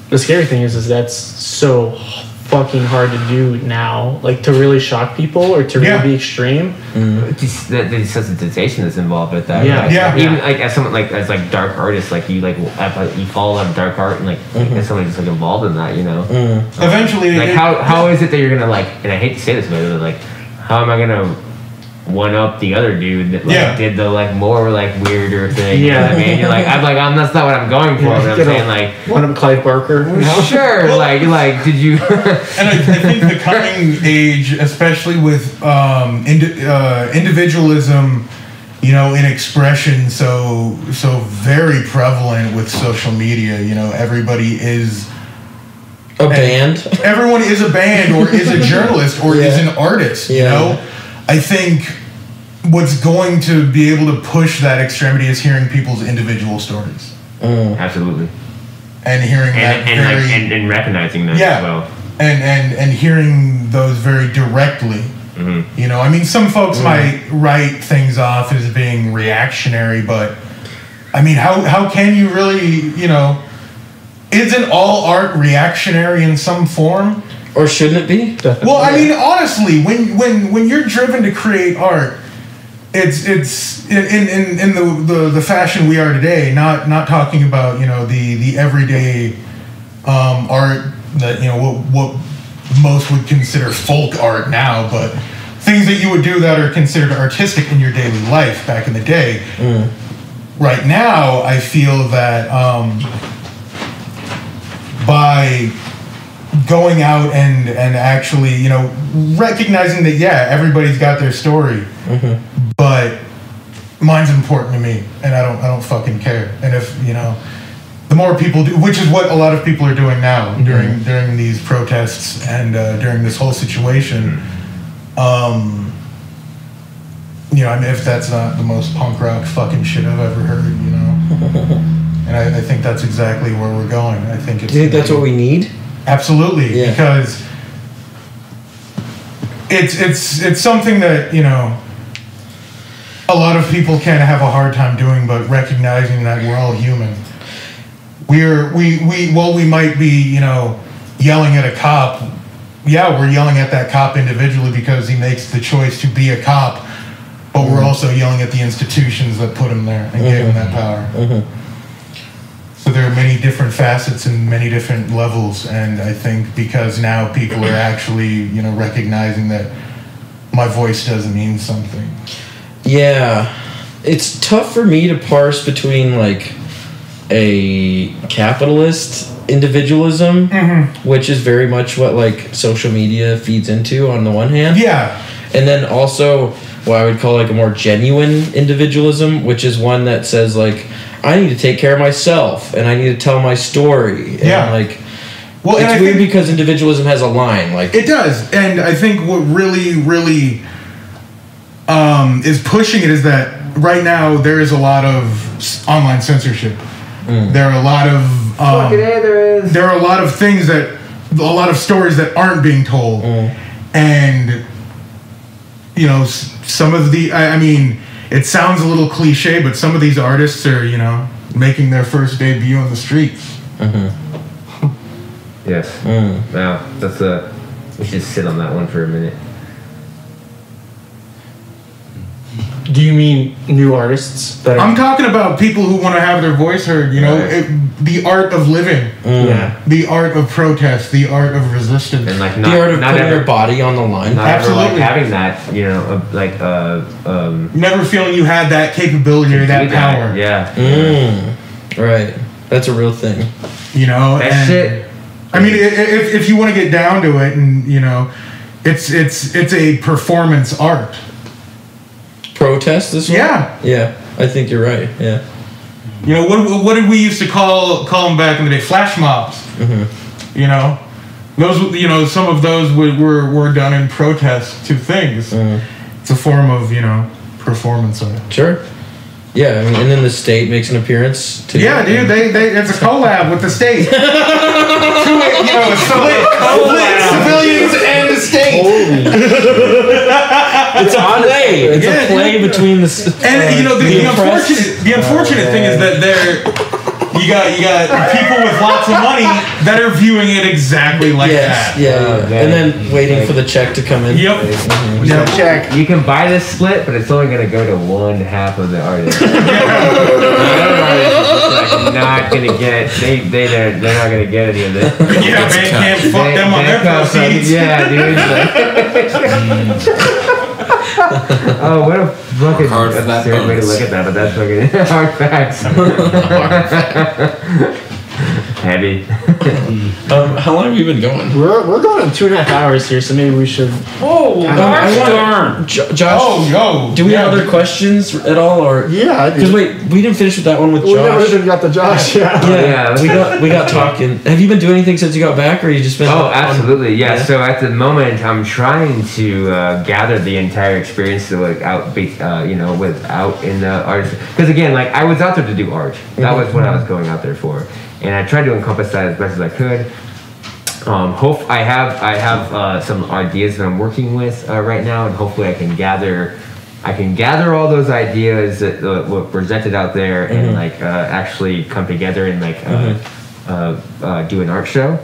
The scary thing is, is that's so fucking hard to do now. Like to really shock people or to really Yeah. be extreme. just the, the desensitization that's involved with that Yeah. like, Yeah. even like as someone like as like dark artists like you like you fall a lot of dark art and like as someone just like involved in that you know Mm. Eventually, like it- how how is it that you're gonna like and I hate to say this but like how am I gonna one up the other dude that like Yeah. did the like more like weirder thing you know Yeah. what I mean you're like I'm like I'm that's not what I'm going for but I'm Get a- saying like One of them, Clive Barker. sure like like did you And I, I think the coming age, especially with um, indi- uh, individualism, you know, in expression, so so very prevalent with social media. You know, everybody is A band. everyone is a band or is a journalist or is an artist. You Yeah. know, I think what's going to be able to push that extremity is hearing people's individual stories Mm. absolutely and hearing that and and, very like, and, and recognizing that Yeah. as well and and and hearing those very directly. hmm You know, I mean, some folks might write things off as being reactionary, but I mean, how how can you really, you know, isn't all art reactionary in some form? Or shouldn't it be? Well, I mean, honestly, when when when you're driven to create art, it's it's in in, in, the, the the fashion we are today. Not not talking about you know the the everyday um, art that you know what what most would consider folk art now, but things that you would do that are considered artistic in your daily life back in the day. Right now, I feel that um, by going out and and actually you know recognizing that yeah everybody's got their story but mine's important to me and i don't i don't fucking care. And if you know the more people do which is what a lot of people are doing now during during these protests and uh, during this whole situation um you know i mean if that's not the most punk rock fucking shit i've ever heard you know? And I, I think that's exactly where we're going. I think it's Do you think that's what we need? Absolutely, Yeah. because it's it's it's something that you know a lot of people can have a hard time doing, but recognizing that we're all human. We're we we well we might be you know yelling at a cop. Yeah, we're yelling at that cop individually because he makes the choice to be a cop, but we're mm-hmm. also yelling at the institutions that put him there and gave him that mm-hmm. power. Mm-hmm. So there are many different facets and many different levels, and I think because now people are actually, you know, recognizing that my voice doesn't mean something. Yeah, it's tough for me to parse between like a capitalist individualism, mm-hmm. which is very much what like social media feeds into on the one hand. Yeah. And then also what I would call like a more genuine individualism, which is one that says like I need to take care of myself and I need to tell my story. And Yeah. like Well, it's weird because individualism has a line like It does, and I think what really, really um, is pushing it is that right now there is a lot of online censorship. There are a lot of um, there is. there are a lot of things that a lot of stories that aren't being told, and you know some of the I, I mean it sounds a little cliche, but some of these artists are you know making their first debut on the streets. Yes. Wow. That's a. We should sit on that one for a minute. Do you mean new artists that are? I'm talking about people who want to have their voice heard. You know, Right. it, the art of living, yeah. the art of protest, the art of resistance. And like not, the art of not putting ever, your body on the line. not ever like Absolutely. having that, you know, uh, like uh, um, Never feeling you had that capability or that do that. power. Yeah. Mm, right. That's a real thing. You know, That and- shit. I mean, i- i- if, if you want to get down to it, and you know, it's it's it's a performance art. Protest this one? Yeah. Yeah. I think you're right. Yeah. You know, what what did we used to call call them back in the day? Flash mobs. Mm-hmm. You know, those you know some of those were were, were done in protest to things. Mm-hmm. It's a form of you know performance art. Sure. Yeah, I mean, and then the state makes an appearance too. Yeah, dude, they, they it's a collab with the state. Two, you know, split, split civilians and the it's a play. It's Yeah, a play between the. s- And you know the, the, oppressed- unfortunate the unfortunate thing is that they're you got you got people with lots of money that are viewing it exactly like Yes, that. yeah, Oh, yeah. and then waiting for the check to come in. Yep. Mm-hmm. Yeah. Yep. Check. You can buy this split, but it's only gonna go to one half of the artist. the other like not gonna get. They they they're, they're not gonna get any of this. Yeah, man can't fuck They- them on their come from- proceeds. Yeah, dude. oh, what a fucking hard absurd way to look at that, but that's fucking hard facts. Heavy. Um, how long have you been going? We're, we're going two and a half hours here, so maybe we should. Oh, Um, gosh I want- darn. Jo- Josh, Oh, yo. do we yeah. have other questions at all, or Yeah, because wait, we didn't finish with that one with We never Josh. even got the Josh. Yeah. Yeah, Yeah, we got we got talking. Have you been doing anything since you got back, or you just been? Oh, on- absolutely, yeah. yeah? So at the moment, I'm trying to uh, gather the entire experience to like out, be- uh, you know, without in the art. Because again, like I was out there to do art. That was what I was going out there for, and I tried to encompass that as best as I could. Um, hope I have I have uh, some ideas that I'm working with uh, right now, and hopefully I can gather. I can gather all those ideas that uh, were presented out there and like uh, actually come together and like uh, uh, uh, do an art show.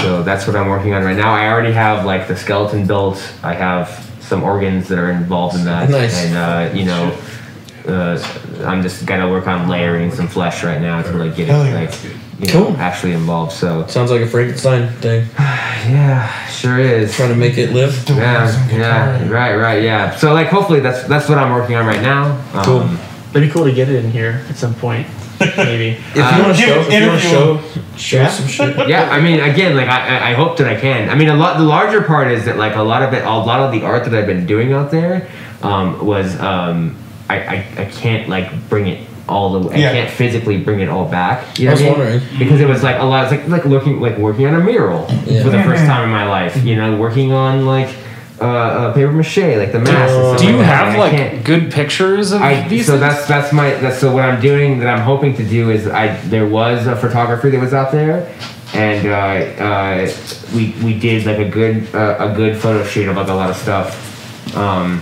So that's what I'm working on right now. I already have like the skeleton built. I have some organs that are involved in that, Nice. and uh, you know. Uh, I'm just gonna work on layering some flesh right now to like get it like you know, Cool. actually involved. So Sounds like a Frankenstein thing. yeah, sure is. Trying to make it live. Yeah, yeah, right, right, yeah. So like, hopefully that's that's what I'm working on right now. Um, Cool. It'd be cool to get it in here at some point. Maybe. If you want to show, if you want to show, show Yeah. some shit. yeah, I mean, again, like I, I- I hope that I can. I mean, a lot. The larger part is that like a lot of it, a lot of the art that I've been doing out there, um, was um, I, I I can't like bring it all the way. Yeah. I can't physically bring it all back. You know I was what I mean? wondering. because it was like a lot. It's like like looking like working on a mural Yeah. for the first time in my life. You know, working on like uh, uh, paper mache, like the mask. and Do you like have like good pictures of I, these? so things? that's that's my that's so what I'm doing that I'm hoping to do is I there was a photographer that was out there, and uh, uh, we we did like a good uh, a good photo shoot of like a lot of stuff, um,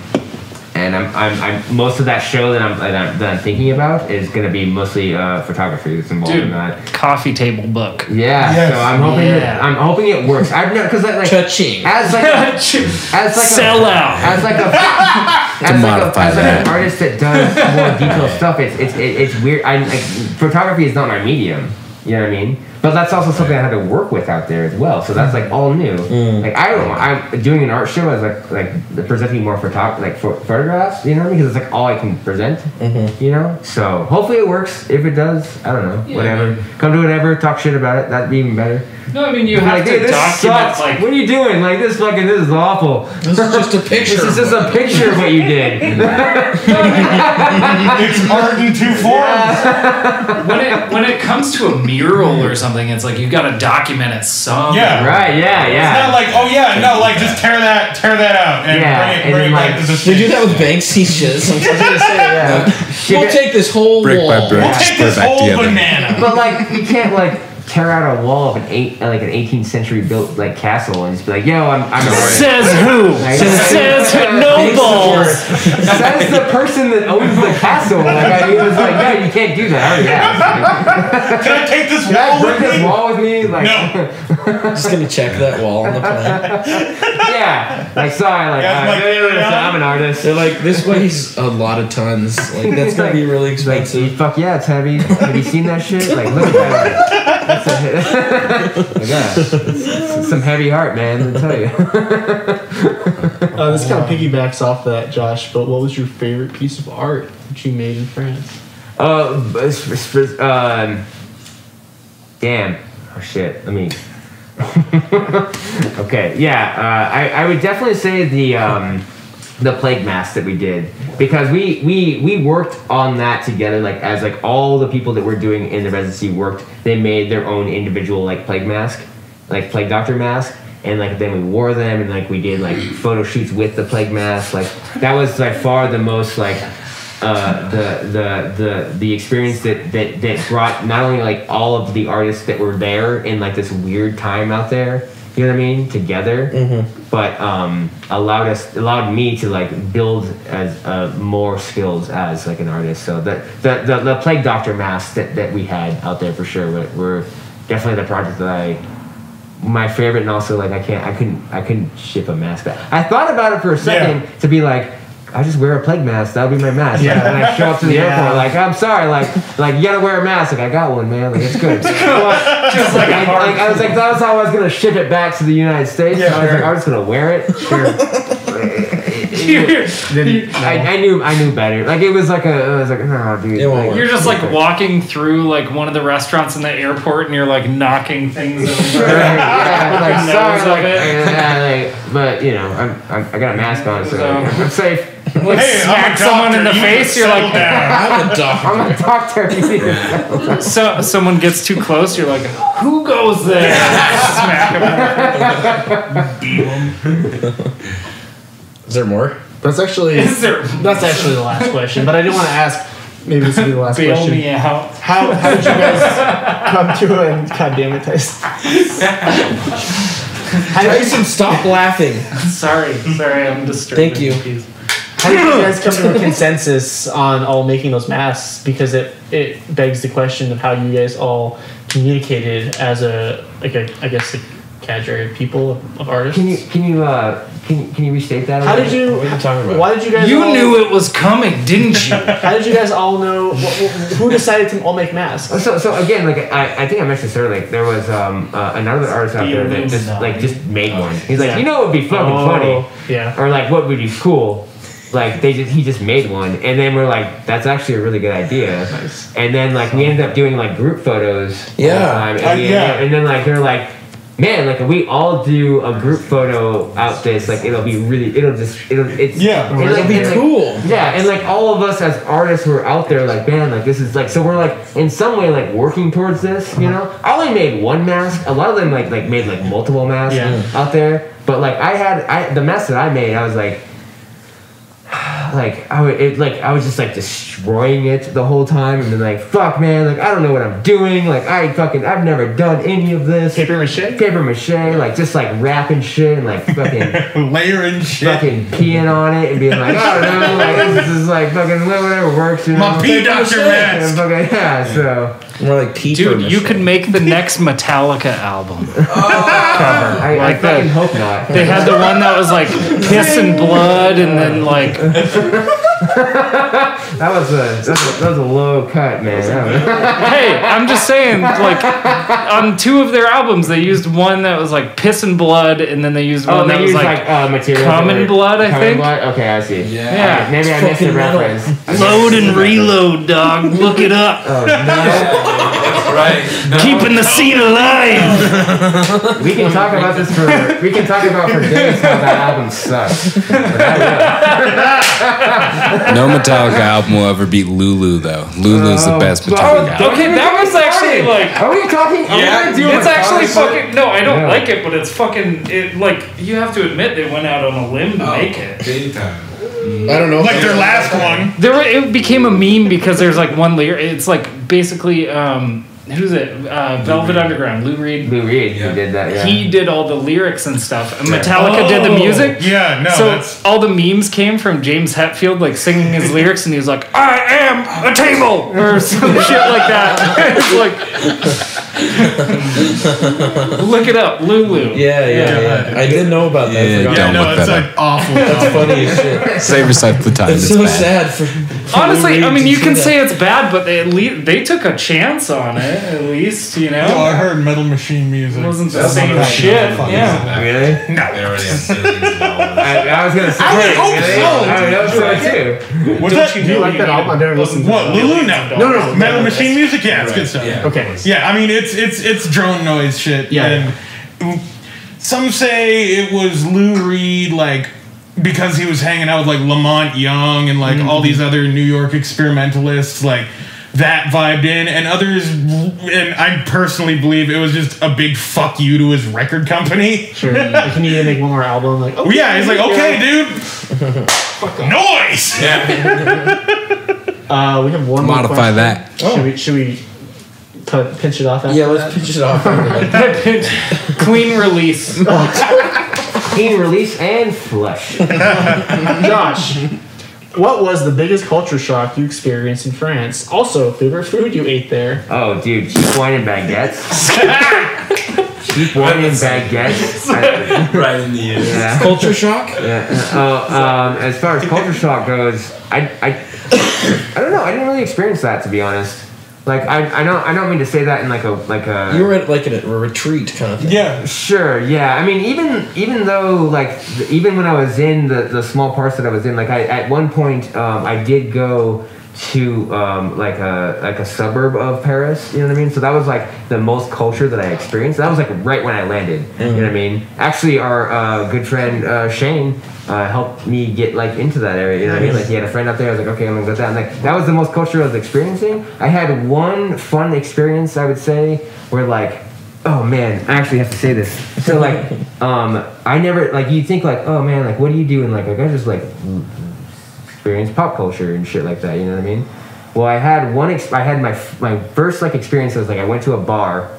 and I'm, I'm I'm most of that show that I'm that I'm, that I'm thinking about is gonna be mostly uh, photography that's involved in that. coffee table book. Yeah, Yes. so I'm hoping Yeah. that, I'm hoping it works. I've never because like, like Cha-ching. as like a, as like Sell a, out. as like a as like, a, as like an artist that does more detailed stuff. It's it's it's weird. I like photography is not my medium. You know what I mean? But that's also something I had to work with out there as well. So that's like all new. Mm. Like I don't. I'm doing an art show as like like presenting more photo like pho- photographs. You know what I mean? Because it's like all I can present. Mm-hmm. You know. So hopefully it works. If it does, I don't know. Yeah. Whatever. Come to whatever. Talk shit about it. That'd be even better. No, I mean you Be have like, to "Dude, this document sucks. like what are you doing? Like this fucking this is awful. This is just a picture. This is just a picture of what you did. It's art in two forms. when it when it comes to a mural or something, it's like you've got to document it some. Yeah. right? Yeah, yeah. It's not like, oh yeah, no, like just tear that, tear that out and Yeah, bring it, and bring then, it back like, to the They do stage. that with Banksy shit. Sometimes. yeah. We'll take this whole Brick by wall. brick. We'll take this whole banana. But like, you can't like tear out a wall of an eight, like an 18th century built like castle and just be like, yo, I'm, I'm Says who? Like- Says who? No balls. Says the person that owns the castle. Like, I, he was like, no, you can't do that. I already asked. Can I take this Can wall break with this me? wall with me? Like, No. Just gonna check that wall on the plan. yeah. Like, sorry, like, Yeah, uh, like, yeah. I'm an artist. They're like, this weighs a lot of tons. Like that's gonna be really It's like, expensive. fuck yeah, it's heavy. Have you seen that shit? Like, look at that. That's a, like that. It's, it's some heavy heart, man. I tell you. Uh, this kind of piggybacks off that, Josh. But what was your favorite piece of art that you made in France? Uh, but sp- sp- um, damn. Oh shit. Let me. okay. Yeah. Uh, I I would definitely say the um, the plague mask that we did because we we we worked on that together. Like as like all the people that were doing in the residency worked. They made their own individual like plague mask, like plague doctor mask. And like then we wore them, and like we did like photo shoots with the plague mask. Like that was by far the most like uh, the the the the experience that, that that brought not only like all of the artists that were there in like this weird time out there, you know what I mean, together, but um, allowed us allowed me to like build as uh, more skills as like an artist. So the the the, the plague doctor masks that, that we had out there for sure were, were definitely the project that I my favorite and also like I can't I couldn't I couldn't ship a mask back. I thought about it for a second to be like I just wear a plague mask. That would be my mask. Yeah. And I show up to the Yeah. airport like I'm sorry, like like you gotta wear a mask. Like I got one, man. Like it's good. Just like Like, hard. like, I was like that was how I was gonna ship it back to the United States. Yeah, so I was like. I'm just gonna wear it. Sure. Then I, I knew I knew better. Like it was like a I was like no dude. Like. You're just like walking through like one of the restaurants in the airport, and you're like knocking things over. yeah, like, Nose sorry, of like, it. yeah, like, but you know, I'm, I'm I got a mask on, so So- I'm safe. Like Hey, smack someone in the you face, you're like, down. I'm a doctor. I'm a doctor. To settle so someone gets too close, you're like, who goes there? Smack them. Is there more? That's actually Is there that's actually the last question. But I did want to ask. Maybe this will be the last bail question. me out? How how did you guys come to? And God damn it, Tyson. Did you Tyson, stop laughing. Sorry, sorry, I'm disturbed. Thank you. How did you guys come to a consensus on all making those masks? Because it it begs the question of how you guys all communicated as a like a I guess a cadre of people of artists. Can you can you uh can you, can you restate that? a How little did you? bit? What are you talking about? Why did you guys? You all, knew it was coming, didn't you? How did you guys all know? wh- wh- Who decided to all make masks? So, so again, like I, I think I mentioned this earlier, like there was um uh, another artist out there that just like just made one. He's like, Yeah. you know, it would be fucking Oh, funny, Yeah. or like what would be cool. Like they just he just made one, and then we're like, that's actually a really good idea. Nice. And then like we ended up doing like group photos. all the Yeah. time, and, Uh, we- yeah. and then like they're like. Man, like if we all do a group photo out this, like it'll be really, it'll just, it'll, it's Yeah. and, It'll be and, like, cool. yeah, and like all of us as artists who are out there, like man, like this is like so we're like in some way like working towards this, you know. I only made one mask. A lot of them like like made like multiple masks Yeah. out there, but like I had I the mask that I made, I was like. Like I would, it like I was just like destroying it the whole time, and then like fuck man, like I don't know what I'm doing, like I fucking I've never done any of this Paper mache. paper mache, like just like wrapping shit and like fucking Layering shit. fucking peeing on it and being like, I don't know, like this is like fucking whatever works, you know. My pee doctor And mask. fucking, yeah, so More like peeper Dude, you could make the next Metallica album oh. cover. I, I Like fucking the, hope not. they had the one that was like piss and blood, and then like that was a that was a, that was a low cut, man. Hey, I'm just saying, like on two of their albums, they used one that was like piss and blood, and then they used one oh, that they was like, like, uh, material. Common that Blood, I Common think. Blood? Okay, I see. Yeah. Yeah. Alright, maybe I missed the reference. load and reload, dog. Look it up. Oh no! Right. No. Keeping the scene alive. We can talk about this for we can talk about for days how that album sucks. But I will. No Metallica album will ever beat Lulu though. Lulu's the best Oh, Metallica album. Okay, that was actually like. Are we talking? Yeah, gonna do It's actually Metallica? fucking no. I don't Yeah. like it, but it's fucking it. Like you have to admit they went out on a limb to Oh, make it. Big time. I don't know. Like their last one. There, were, it became a meme because there's like one layer. It's like basically, um, who's it? Uh, Velvet Underground, Lou Reed. Lou Reed Yeah. who did that. Yeah. He did all the lyrics and stuff, and Metallica did the music. Yeah, no, so that's all the memes came from James Hetfield, like singing his lyrics, and he was like, "I am a table" or some shit like that. it's like, look it up, Lulu. Yeah, yeah, yeah. I didn't know about that. I Yeah, forgot. don't no, look it's that like awful. That's funny as shit. Save yourself the time. It's It's so bad. sad for. for Honestly, I mean, you can that. say it's bad, but they at least they took a chance on it. At least, you know, Oh, I heard Metal Machine music. it wasn't the That's same not shit. Yeah. Really? No. They already have billions of. I, I was gonna say. I would hope really? so. I would hope so too. What's that? Do you like that album? I never listened to What, it. Lulu? No. No, no, no. Metal Machine music? Yeah, it's good stuff. Okay. Yeah, I mean it's it's it's drone noise shit. Yeah. And some say it was Lou Reed like because he was hanging out with like La Monte Young and like Mm-hmm. all these other New York experimentalists like that vibed in and others and I personally believe it was just a big fuck you to his record company. Sure. Like, you need to make one more album. Like, Well, yeah, he's like, okay, dude. Noise. Uh, we have one Modify question. that. Should we? Should we cut, pinch it off? After Yeah, let's that? pitch it off. Clean release. Clean release and flush. Josh, what was the biggest culture shock you experienced in France? Also, favorite food you ate there? Oh, dude, cheap wine and baguettes. cheap wine and baguettes. Right in the ear. yeah. Culture shock. Yeah. Uh, um, as far as culture shock goes, I, I, I don't know. I didn't really experience that to be honest. Like I, I don't, I don't mean to say that in like a, like a. You were at like a, a retreat kind of thing. Yeah. Sure, yeah. I mean, even even though like th- even when I was in the the small parts that I was in, like I at one point um, I did go to um, like a like a suburb of Paris. You know what I mean? So that was like the most culture that I experienced. That was like right when I landed. You know what I mean? Actually, our uh, good friend uh, Shane. Uh, helped me get like into that area, you know what I mean? Like he had a friend up there. I was like, okay, I'm gonna go that. And like that was the most culture I was experiencing. I had one fun experience, I would say, where like Oh man, I actually have to say this. So like, um, I never like you think like, oh man, like what do you do? And like, like I just like experience pop culture and shit like that. You know what I mean? Well, I had one. Ex- I had my my first like experience was like I went to a bar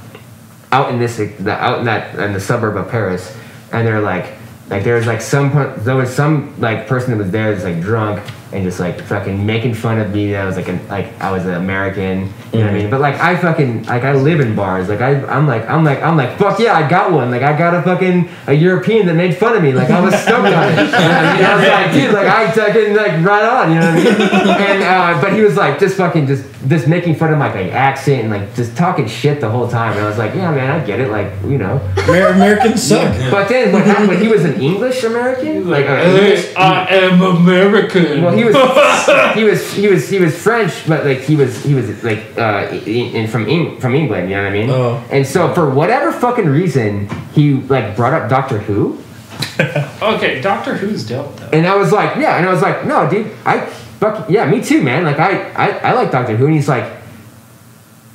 out in this the, out in that in the suburb of Paris, and they're like, like there was like some there was some like person that was there that's like drunk and just like fucking making fun of me that I was like an, like I was an American, you know what I mean? But like I fucking like I live in bars, like I I'm like I'm like I'm like fuck yeah I got one, like I got a fucking a European that made fun of me, like I was stoked on it. You know what I mean? I was like dude, like I fucking like right on, you know what I mean? And uh, but he was like just fucking just just making fun of my like, accent and like just talking shit the whole time, and I was like yeah man I get it, like you know. Amer- Americans suck. But then what happened when he was an English American, like uh, English, I am American. well, he was he was he was he was French, but like he was he was like uh, in, in from Eng- from England. You know what I mean? Oh. And so for whatever fucking reason, he like brought up Doctor Who, okay, Doctor Who's dope though. and I was like, yeah, and I was like, no, dude, I fuck yeah, me too, man. Like I I, I like Doctor Who, and he's like.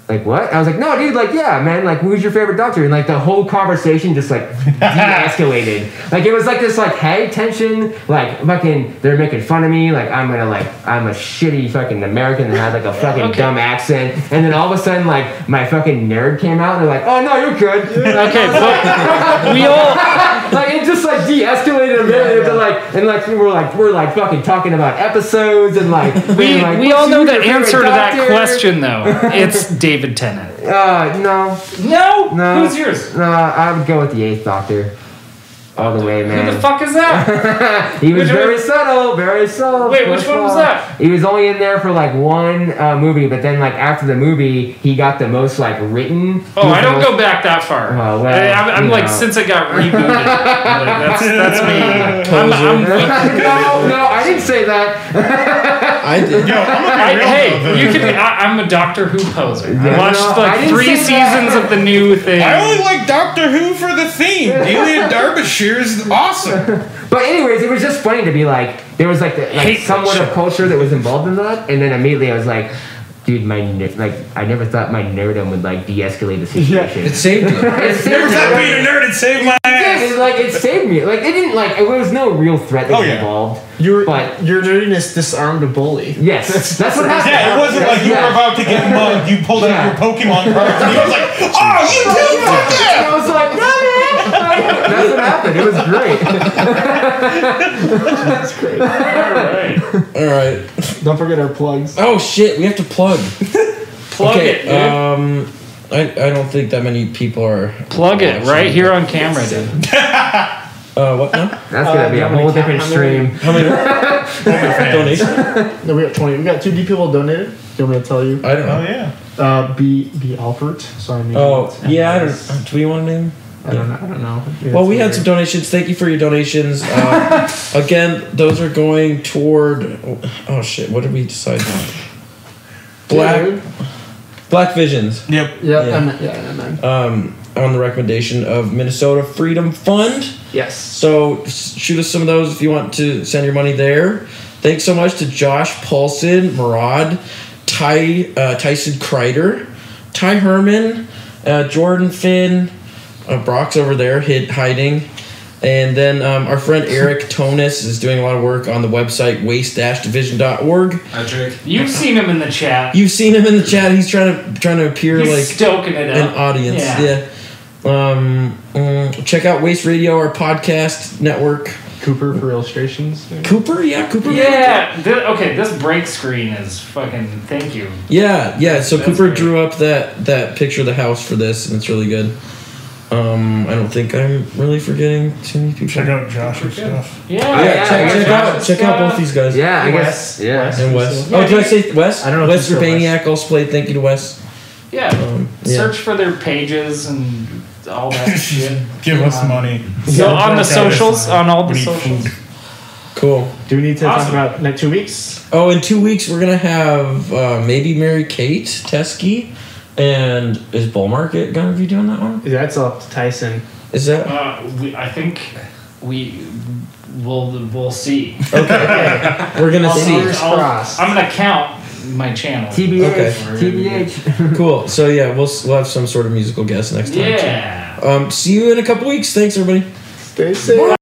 Like what? I was like, no, dude. Like, yeah, man. Like, who's your favorite Doctor? And like, the whole conversation just like de-escalated. Like, it was like this like hey tension. Like, fucking, they're making fun of me. Like, I'm gonna like, I'm a shitty fucking American that had like a fucking Okay. dumb accent. And then all of a sudden, like, my fucking nerd came out. and They're like, oh no, you're good. Okay, but we all like it just like de-escalated a bit into like and like we're like we're like fucking talking about episodes and like we, being like, we all know the answer to that doctor? question though. It's David Tennant. Uh, no, No, no. who's yours? No, I would go with the Eighth Doctor, all the way, man. Who the fuck is that? he was Which very one? subtle, very subtle. Wait, which one was that? He was only in there for like one uh, movie, but then like after the movie, he got the most like written. Oh, I don't most- go back that far. Oh, well, I, I'm, I'm like know. since it got rebooted. like, that's that's me. I'm, I'm weak. no, no, I didn't say that. I did. Yo, I'm I, hey, though. you can. I, I'm a Doctor Who poser. Yeah, I watched no, like didn't three say that. seasons of the new thing. I only like Doctor Who for the theme. Delia Derbyshire is awesome. But anyways, it was just funny to be like there was like the, like Hate somewhat of culture that was involved in that, and then immediately I was like, dude, my ner- like I never thought my nerdom would like de-escalate the situation. It saved you. It saved Never me, thought being a nerd would save my Yeah, ass. it, like it saved me. Like it didn't like there was no real threat that Oh, was yeah. involved. Your But- your nerdiness disarmed a bully. Yes, that's, what happened. Yeah, it wasn't like you were about to get mugged. You pulled Yeah. out your Pokemon cards and he was like, "Oh, you too, fuck And yeah!" I was like, no, man. That's what happened. It was great. That's great. All right. All right. Don't forget our plugs. Oh shit, we have to plug. Plug okay. it, dude. Um, I I don't think that many people are. Plug it watching. right here on camera, dude. Uh, what now? That's gonna Uh, be do a you whole wanna count different how many- stream. How many donations? No, we got twenty. We got two D people donated. Do you want me to tell you? I don't Oh know. yeah. Uh, B B Albert. Sorry. maybe Oh it's- yeah, I don't. Do we want to name? I don't know. I don't know. Yeah, Well, it's we had some donations. Thank you for your donations. Uh, again, those are going toward. Oh shit! What did we decide? On? Black Black Visions. Yep. Yeah. Yeah. I meant, yeah. I meant. Um, on the recommendation of Minnesota Freedom Fund. Yes. So shoot us some of those if you want to send your money there. Thanks so much to Josh Paulson, Marad, Ty uh, Tyson Kreider, Ty Herman, uh, Jordan Finn, uh, Brock's over there hid, hiding, and then um, our friend Eric Tonis is doing a lot of work on the website waste-division.org. Patrick. You've seen him in the chat. You've seen him in the chat. He's trying to trying to appear He's like stoking it an up. audience. Yeah. Yeah. Um, mm, check out Waste Radio, our podcast network. Cooper for illustrations. Cooper, yeah, Cooper. Yeah. Thi- okay, this break screen is fucking. Thank you. Yeah, yeah. So That's Cooper great. drew up that that picture of the house for this, and it's really good. Um, I don't think I'm really forgetting too many people. Check out Josh's stuff. Yeah. Yeah, Yeah, check, yeah, check out check out both these guys. Yeah, I Wes. guess. Yeah. Wes. And Wes. Yeah, oh, did I say Wes? I don't know if Wes he's Urbaniak also played. Thank you to Wes. Yeah. Um, yeah. Search for their pages and all that shit. Give us money. So on the socials, on all the socials. Cool. Do we need to Awesome. talk about next two weeks? Oh, in two weeks we're gonna have uh, maybe Mary Kate Teskey, and is Bull Market gonna be doing that one? That's up to Tyson. Is that Uh, we, I think we will we'll see. okay? we're gonna I'll, see. Fingers I'll- crossed. I'm gonna count my channel. TBH. Okay. TBH. Cool. So yeah, we'll we'll have some sort of musical guest next time. too. Yeah. Um, see you in a couple weeks. Thanks, everybody. Stay safe.